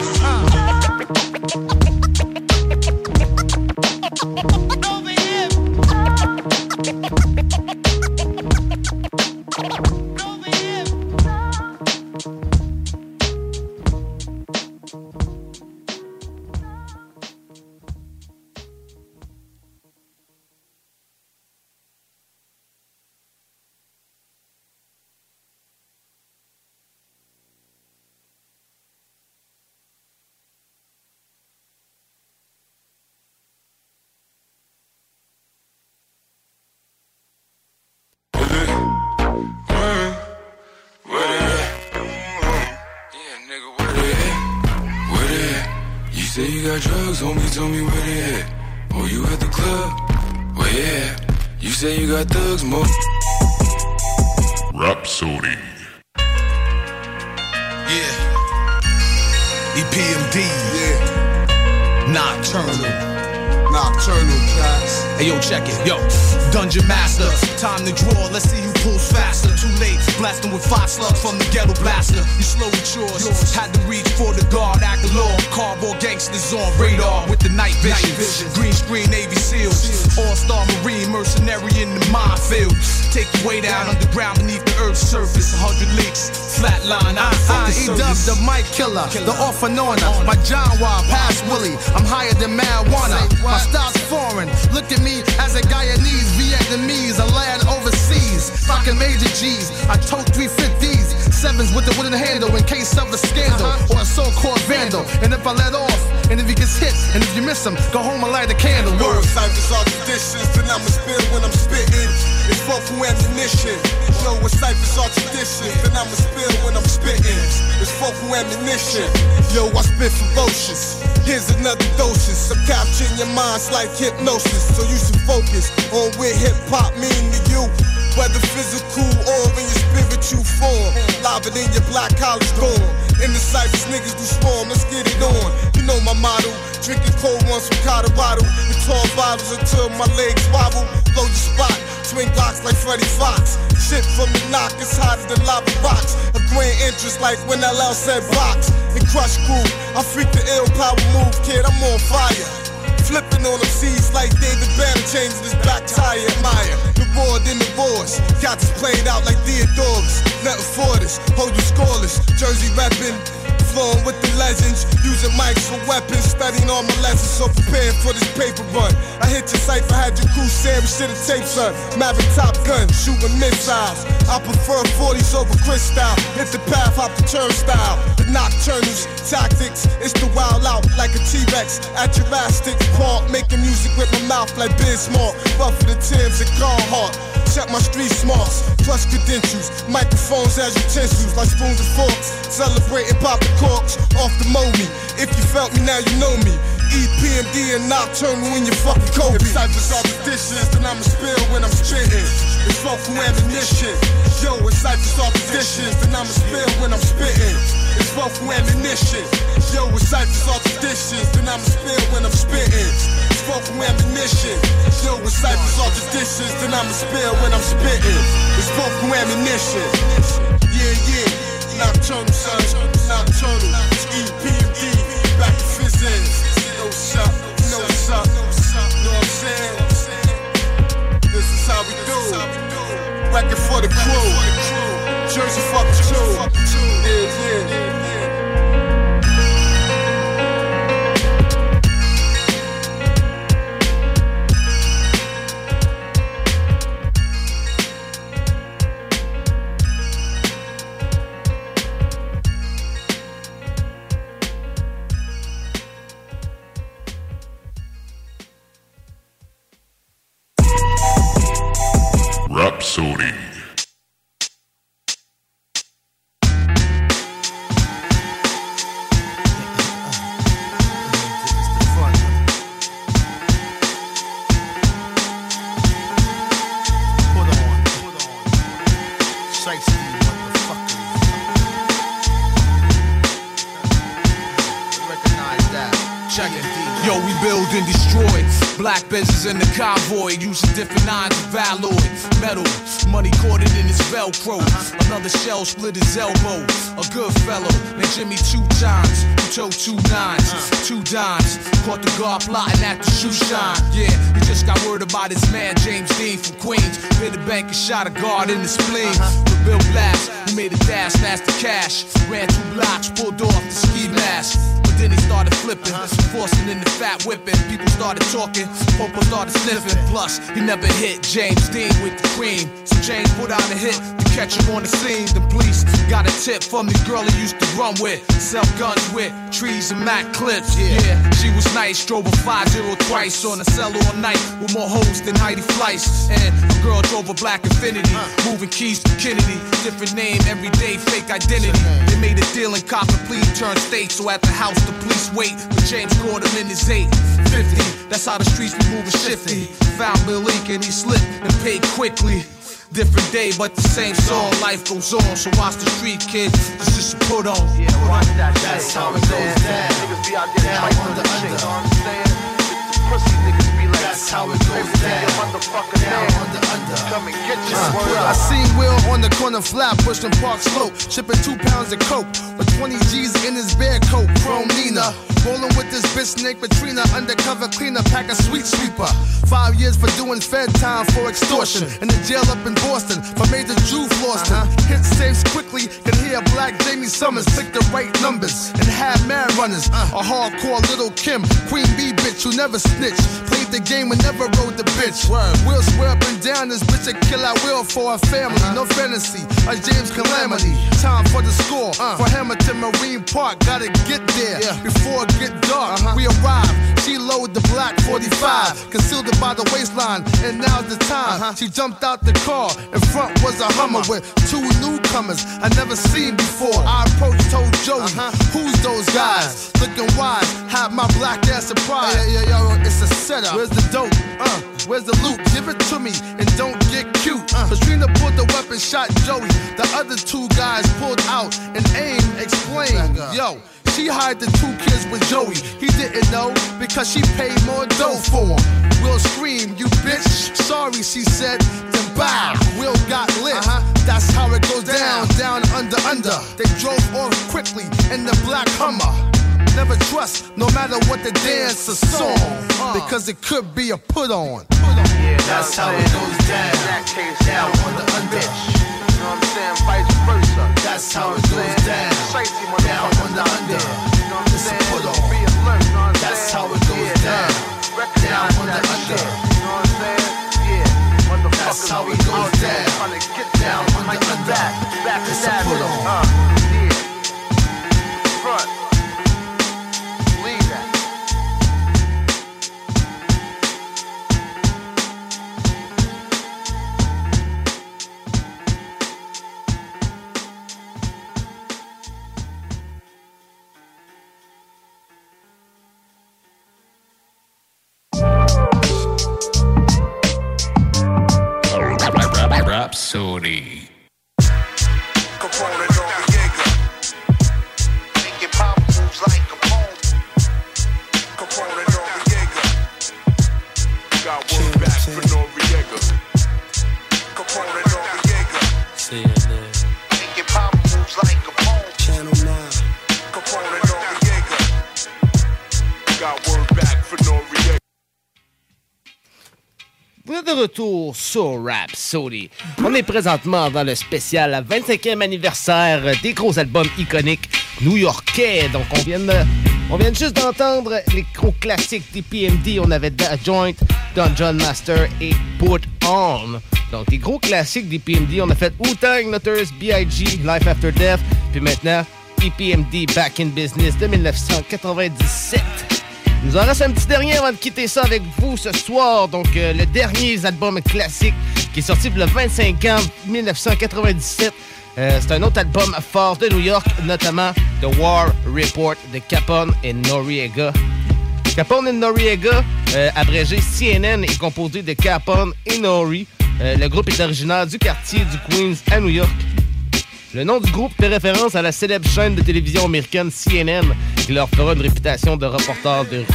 Where got drugs, homie, tell me where they at. Oh, you at the club? Well, yeah. You say you got thugs, mo. Rhapsody. Yeah. EPMD. Yeah. Nocturnal. Nocturnal cats. Hey yo, check it. Yo, Dungeon Master. Time to draw. Let's see who pulls faster. Too late. Blasting with five slugs from the ghetto blaster. You slow with yours. Had to reach for the guard. Act along. Cardboard gangsters on radar with the night vision. Green screen Navy SEALs. All Star Marine, mercenary in the minefield. Take you way down underground beneath the earth's surface. A hundred leaks, flatline. I Uh, he dubbed the mic killer, the off and on. My John Wild, past Willie. I'm higher than marijuana. My style's foreign. Look at me as a Guyanese, Vietnamese, a lad overseas. Rocking major G's. I tote 350s, sevens with the wooden handle in case of a scandal uh-huh. or a so-called vandal. And if I let off, and if he gets hit, and if you miss him, go home and light a candle. Word ciphers are traditions, then I'ma spill when I'm spitting. It's vocal ammunition. Yo, what ciphers are traditions, then I'ma spill when I'm spitting. It's vocal ammunition. Yo, I spit ferocious. Here's another dosage. I'm capturing your minds like hypnosis. So you should focus on what hip hop mean to you. Whether physical or in your spiritual form. Live in your black college dorm. In the ciphers, niggas do swarm. Let's get it on. You know my motto. Drinking cold ones from Colorado. The tall bottles until my legs wobble. Blow your spot. Twin Glocks like Freddie Foxxx. Shit from the knock is hotter than lava rocks. A grand interest like when LL said box. And crush crew. I freak the ill power move, kid. I'm on fire. Flipping on them seas like David Banner changing his back tire. Admire the board in the boards. Got this played out like Theodore's. Nothing for this. Hold you scoreless. Jersey reppin'. With the legends, using mics for weapons, studying all my lessons, so preparing for this paper run. I hit your cipher, had your crew to the tape, son. Maverick Top Gun, shooting missiles. I prefer 40s over crystal. Hit the path, hop the turnstile. The nocturnals, tactics, it's the wild out like a T-Rex at Jurassic Park, making music with my mouth like Biz Mark. Buff for the Timbs and Carhartt. Check my street smarts, plus credentials, microphones as utensils, like spoons and forks. Celebrating popping corks off the Moby. If you felt me, now you know me. EPMD and nocturnal in your fucking Kobe. If ciphers are traditions, then I'ma spill when I'm spitting. It's vocal ammunition. Yo, it's ciphers are traditions, then I'ma spill when I'm spitting. It's vocal ammunition. Yo, it's ciphers are traditions, then I'ma spill when I'm spitting. It's vocal ammunition. Yo, it's ciphers are traditions, then I'ma spill when I'm spitting. It's vocal ammunition. Yeah, yeah. Nocturnal, son. Nocturnal. EPMD. Back to physics. No shot. No shot. Know what I'm saying? This is how we do. Record for the crew. Jersey fuck two. Yeah, yeah. ガソリ Black in the convoy, using different nines of alloy. Metal, money corded in his Velcro. Another shell split his elbow. A good fellow named Jimmy two times. Who told oh two nines, two dimes. Caught the guard plotting at the shoe shine. Yeah, he just got word about his man James Dean from Queens. Hit the bank and shot a guard in the spleen. With Bill Blast, who made a dash, fast the cash. Ran two blocks, pulled off the ski mask. Then he started flipping, forcing in the fat whipping. People started talking, Popo started sniffing. Plus, he never hit James Dean with the cream. So James put out a hit to catch him on the scene. The police got a tip from the girl he used to run with, sell guns with, trees and Mac clips. Yeah, she was nice, drove a 5-0 twice on a cell all night with more hoes than Heidi Fleiss. And a girl drove a black Infiniti, moving keys to Kennedy. Different name every day, fake identity. They made a deal and cop a plea, turned state. So at the house, the police wait. But James caught him in his 850. That's how the streets be moving shifty. Found Bill and he slipped and paid quickly. Different day, but the same song. Life goes on, so watch the street kid. This is a put on. Yeah, watch that. That's how it goes down. Niggas be out there down under, under. Pussy niggas be like, that's how it goes down. Motherfucker down under, under. Come and get your Uh, I seen Will on the corner flat, pushing Park Slope, shipping two pounds of coke with 20 G's in his bear coat, chrome Nina. Rolling with this bitch named Katrina, undercover cleaner, pack a sweet sweeper. Five years for doing fed time for extortion. In the jail up in Boston for Major Drew Floston. Hit safes quickly, can hear Black Jamie Summers pick the right numbers and have mad runners. A hardcore little Kim, Queen Bee bitch who never snitch. Played the game and never rode the bitch. Will swear up and down this bitch and kill I will for her family. No fantasy, a James Calamity. Time for the score for Hamilton Marine Park. Gotta get there before it get dark. Uh-huh. We arrive. She loaded the black 45, concealed it by the waistline, and now's the time. Uh-huh. She jumped out the car. In front was a Hummer with two newcomers I never seen before. I approached, told Joey, uh-huh. "Who's those guys? Looking wise, have my black ass surprised. Yeah, yeah, yo, it's a setup. Where's the dope? Uh, where's the loot? Give it to me and don't get cute. Uh, Katrina pulled the weapon, shot Joey. The other two guys pulled out and aim explained, yo. She hired the two kids with Joey. He didn't know because she paid more dough for him. Will scream, you bitch. Sorry, she said. Then bow. Will got lit. That's how it goes down, down, under, under. They drove off quickly in the black Hummer. Never trust, no matter what the dance or song, because it could be a put on. That's how it goes down. Down, under, under. You know what I'm saying? Vice versa. That's how it goes down. Down, under, under. You know what I'm saying? Put on. Be alert. You know what I'm That's how it goes down. Down, under, under. You know what I'm saying? That's how it goes down. Trying to get down, under, under. Back, back to that. Put on. Uh. Rhapsody. De retour sur Rhapsody. On est présentement dans le spécial 25e anniversaire des gros albums iconiques new-yorkais. Donc, on vient, de- on vient juste d'entendre les gros classiques des PMD. On avait Da Joint, Dungeon Master et Put On. Donc, des gros classiques des PMD. On a fait Wu-Tang, B.I.G., Life After Death. Puis maintenant, EPMD Back in Business de 1997. Nous en reste un petit dernier avant de quitter ça avec vous ce soir. Donc, euh, le dernier album classique qui est sorti le 25 ans 1997. Euh, c'est un autre album fort de New York, notamment The War Report de Capone et Noriega. Capone et Noriega, euh, abrégé CNN, est composé de Capone et Nori. Le groupe est originaire du quartier du Queens à New York. Le nom du groupe fait référence à la célèbre chaîne de télévision américaine CNN, qui leur fera une réputation de reporter de rue.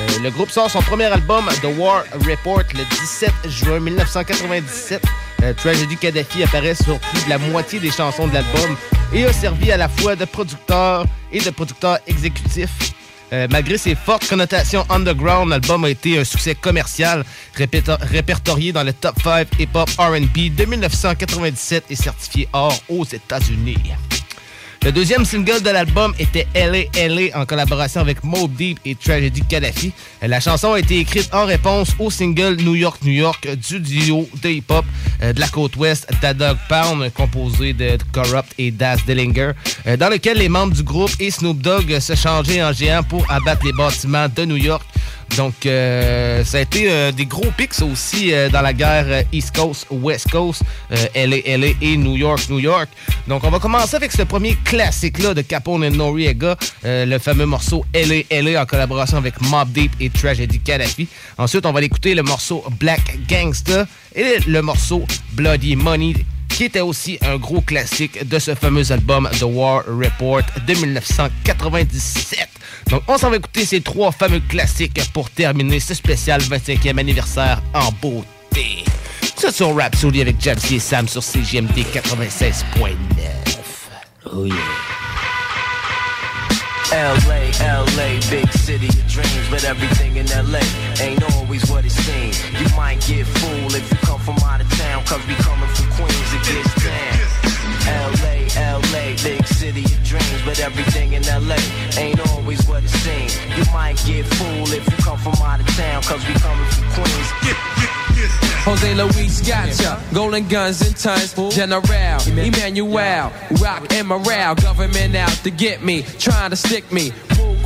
Euh, le groupe sort son premier album, The War Report, le 17 juin 1997. Euh, Tragedy Kadhafi apparaît sur plus de la moitié des chansons de l'album et a servi à la fois de producteur et de producteur exécutif. Euh, malgré ses fortes connotations underground, l'album a été un succès commercial répertorié dans le top 5 hip-hop R&B de 1997 et certifié or aux États-Unis. Le deuxième single de l'album était LA LA en collaboration avec Mob Deep et Tragedy Kadhafi. Euh, La chanson a été écrite en réponse au single New York New York du duo de hip-hop euh, de la côte ouest Da Dog Pound, composé de Corrupt et Daz Dillinger, euh, dans lequel les membres du groupe et Snoop Dogg se changeaient en géant pour abattre les bâtiments de New York. Donc, euh, ça a été euh, des gros pics aussi euh, dans la guerre euh, East Coast, West Coast, LA, LA et New York, New York. Donc, on va commencer avec ce premier classique-là de Capone et Noriega, le fameux morceau LA, LA en collaboration avec Mob Deep et Tragedy Kadhafi. Ensuite, on va écouter le morceau Black Gangsta et le morceau Bloody Money qui était aussi un gros classique de ce fameux album The War Report de 1997. Donc, on s'en va écouter ces trois fameux classiques pour terminer ce spécial 25e anniversaire en beauté. C'est sur Rhapsody avec Jamsey et Sam sur CGMD 96.9. Oh yeah. LA, LA, big city of dreams, but everything in LA ain't always what it seems. You might get fooled if you come from out of town, cause we coming from Queens, it gets down. LA, LA, big city of dreams, but everything in LA ain't always what it seems. You might get fooled if you come from out of town, cause we coming from Queens. Jose Luis gotcha, golden guns and tons, General, Emmanuel, rock and morale, government out to get me, trying to stick me.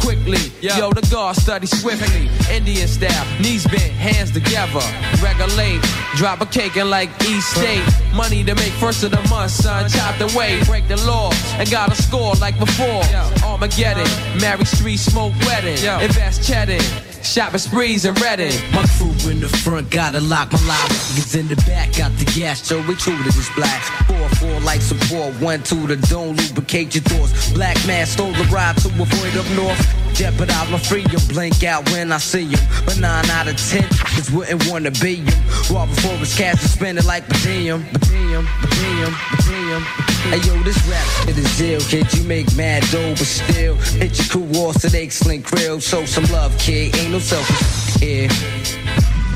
Quickly, yo, the guard study swiftly, Indian style, knees bent, hands together, regulate, drop a cake and like East State, money to make first of the month, son, chopped away, break the law, and got a score like before, Armageddon, Mary Street smoke wedding, invest cheddar, shopping sprees and Redding. My crew in the front gotta lock my live niggas in the back got the gas so we true to this black four four like support one two the don't lubricate your thoughts black man stole the ride to avoid up north jeopardize my freedom blink out when I see him but nine out of ten is wouldn't wanna be him raw before his cash spend it like Badinium Badinium Badinium Badinium Hey yo, this rap shit is ill, kid. You make mad dough, but still hit your crew off to the excellent grill. Show some love, kid. Ain't no selfish here.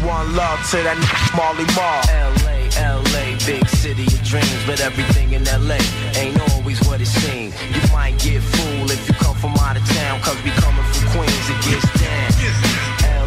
One love to that n- Marley Marl. LA, LA, big city of dreams, but everything in LA ain't always what it seems. You might get fooled if you come from out of town, cause we coming from Queens, it gets down.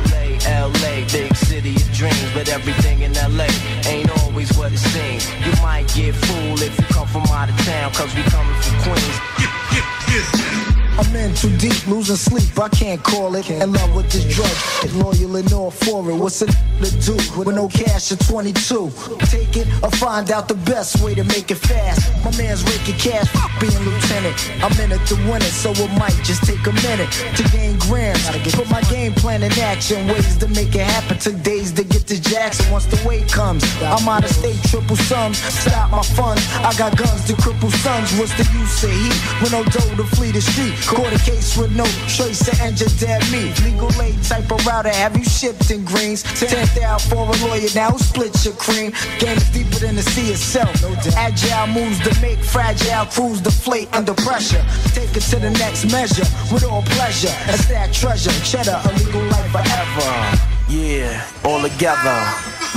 LA, LA, big city of dreams, but everything in LA ain't always what it seems. You might get fooled if you come from out of town, cause we coming from Queens. I'm in too deep, losing sleep, I can't call it. In love with this drug, loyal and all for it. What's a to do with no cash at 22? Take it or find out the best way to make it fast. My man's raking cash, being lieutenant. I'm in it to win it, so it might just take a minute to gain grams. Put my game plan in action, ways to make it happen. Took days to get to Jackson once the weight comes. I'm out of state, triple sums, stop my funds. I got guns to cripple sons. What's the use of heat with no dough to flee the street? Caught a case with no trace of engine dead meat. Legal aid type of router, have you shipped in greens? Ten out for a lawyer now, who split your cream? Game is deeper than the sea itself. Agile moves to make fragile crews deflate under pressure. Take it to the next measure with all pleasure. That's that treasure, cheddar, a legal life forever. Yeah, all together,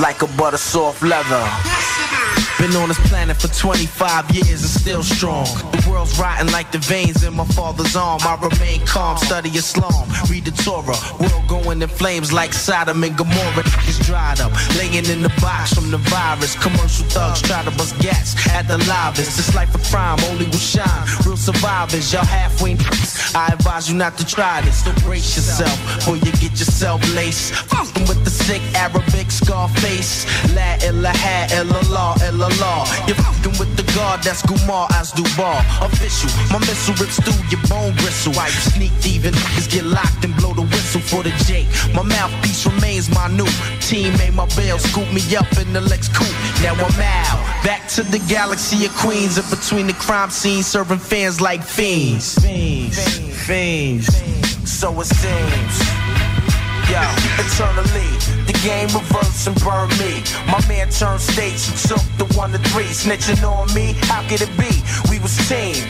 like a butter soft leather. Been on this planet for 25 years and still strong. World's rotting like the veins in my father's arm. I remain calm, study Islam, read the Torah. World going in flames like Sodom and Gomorrah. It's dried up, laying in the box from the virus. Commercial thugs try to bust gas at the livest. This life of crime only will shine. Real survivors, y'all halfway. I advise you not to try this. So brace yourself before you get yourself laced. Fucking with the sick Arabic scar face. La ilaha illallah illallah. You're fucking with the guard that's Gumar as Dubar. Official, my missile rips through your bone bristle. I sneak thief and niggas get locked and blow the whistle for the Jake. My mouthpiece remains my new team. Made my bail scoop me up in the Lex coupe. Now I'm out. Back to the galaxy of Queens. And between the crime scenes, serving fans like fiends. Fiends. Fiends. So it seems. Yo, eternally, the game reverse and burn me. My man turned states and took the one to three. Snitching on me, how could it be? We was team.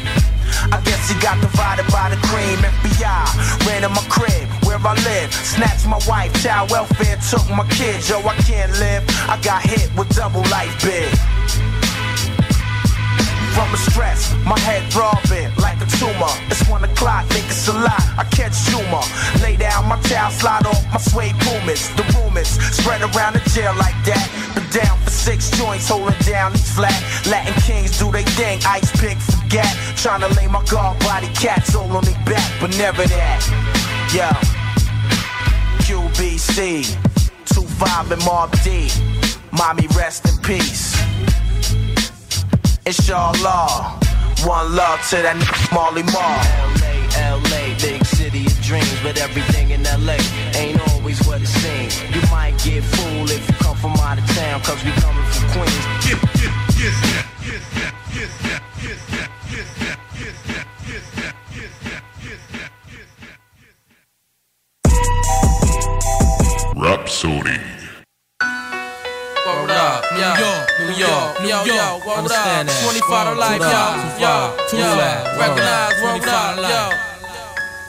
I guess he got divided by the cream. FBI ran in my crib where I live. Snatched my wife, child welfare, took my kids. Yo, I can't live. I got hit with double life big. From the stress, my head throbbing like a tumor. It's one o'clock, think it's a lot. I catch humor. Lay down my towel, slide off my suede pumas. The rumors spread around the jail like that. Been down for six joints, holding down these flat. Latin kings do they thing, ice pick, forget. Trying to lay my guard body cats all on their back, but never that. Yo, QBC, 2-5 and Mob D. Mommy, rest in peace. Inshallah, one love to that n- Marley Marl. LA, LA, big city of dreams, but everything in LA ain't always what it seems. You might get fooled if you come from out of town, cause we coming from Queens. Rhapsody. Word up, New York, New York, New York, word up, 25 to life, yo, yo, yo, recognize, word up, yo.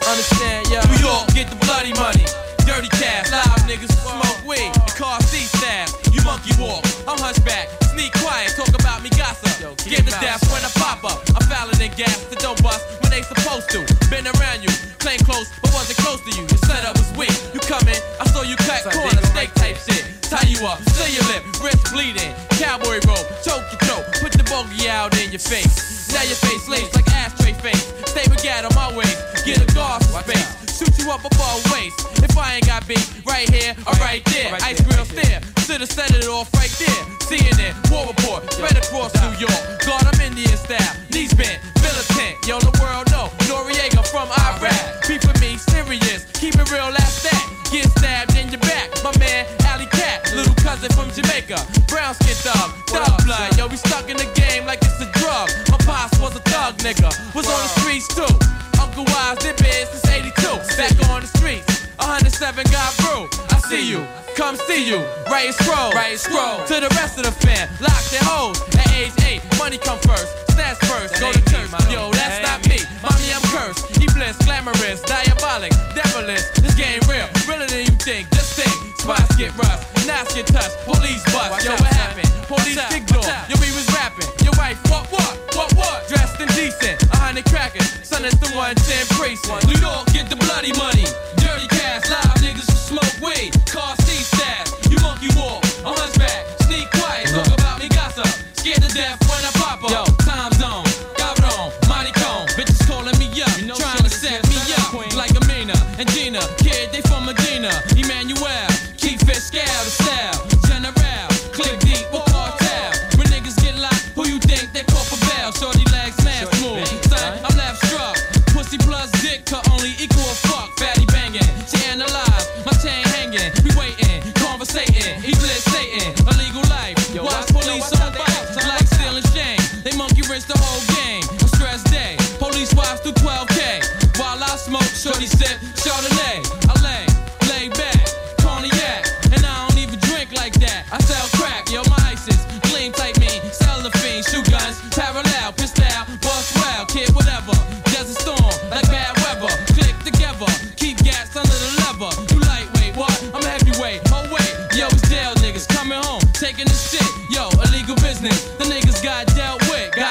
Understand, yo? New York, get the bloody money. Dirty cash, live niggas smoke weed. The car C staff, you monkey walk. I'm hunchback, sneak quiet, talk about me gossip. Get the death when I pop up. I'm fouler than gas that don't bust when they supposed to. Been around you, claim close, but wasn't close to you. Your setup was weak. You come in, I saw you cut corners, steak type shit. Tie you up, seal your lip, wrist bleeding. Cowboy rope, choke your throat, put the bogey out in your face. Now your face lays like ashtray face. Stay with gat on my waist, get a guard space. Shoot you up above waist. If I ain't got beat, right here or right there. Ice grill stare. Should've set it off right there. CNN, war report, spread across New York. God, I'm Indian style. Knees bent, militant. Yo, the world know. Noreaga from Iraq. Beef with me, serious. Keep it real, last that. Get stabbed in your back. My man, Alley Cat, little cousin from Jamaica. Brown skin thug, thug blood. Yo, we stuck in the game like it's a drug. My boss was a thug nigga. Was on the streets too. Uncle Wise did biz since 82. Back on the streets. 107 got brew. I see you. Come see you. Right scroll. Right scroll. To the rest of the fam. Lock their hoes. At age 8, money come first. Snatch first. Go to church. Yo, that's not me. Mommy, I'm cursed. He bliss, glamorous, diabolic, devilish. This game real. Realer than you think. Just think. Spots get rough. Knives get touched. Police bust. Yo, what happened? Police big door. Yo, we was rapping. Your wife, what, what? What, what? Dressed indecent. A hundred crackers. Son, it's the 110 precinct. New York, get the bloody money. Dirty cash, live niggas who smoke weed. Car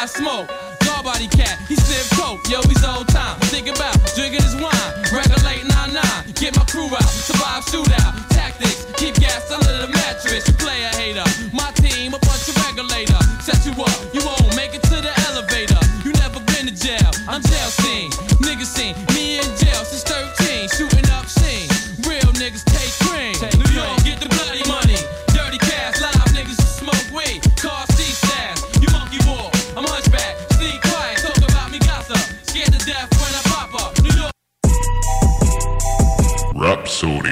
smoke. Dog body cat, he sniff coke, yo, he's old time. Think about drinking his wine, regulate 9-9. Get my crew out, survive shootout. Tactics, keep gas under the mattress. You play a hater, my team, a bunch of regulator. Set you up, Rhapsody.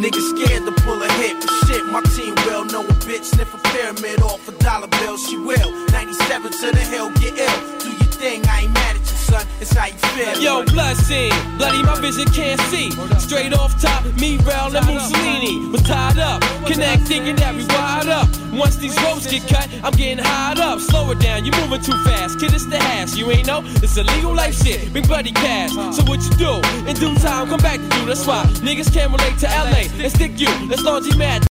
Niggas scared to pull a hit, but shit, my team will know a bitch sniff a pyramid off a dollar bill. She will. 97 to the hill, get ill. It's how you feel. Yo, blood scene, bloody my vision can't see. Straight off top, me, Rel, and Mussolini was tied up. Connect, thinking that we wired up. Once these ropes get cut, I'm getting highed up. Slow it down, you're moving too fast. Kid, it's the hash. You ain't know it's illegal life shit. Big buddy cash. So what you do? In due time, come back to you. That's why niggas can't relate to LA and stick you. That's laundry mad.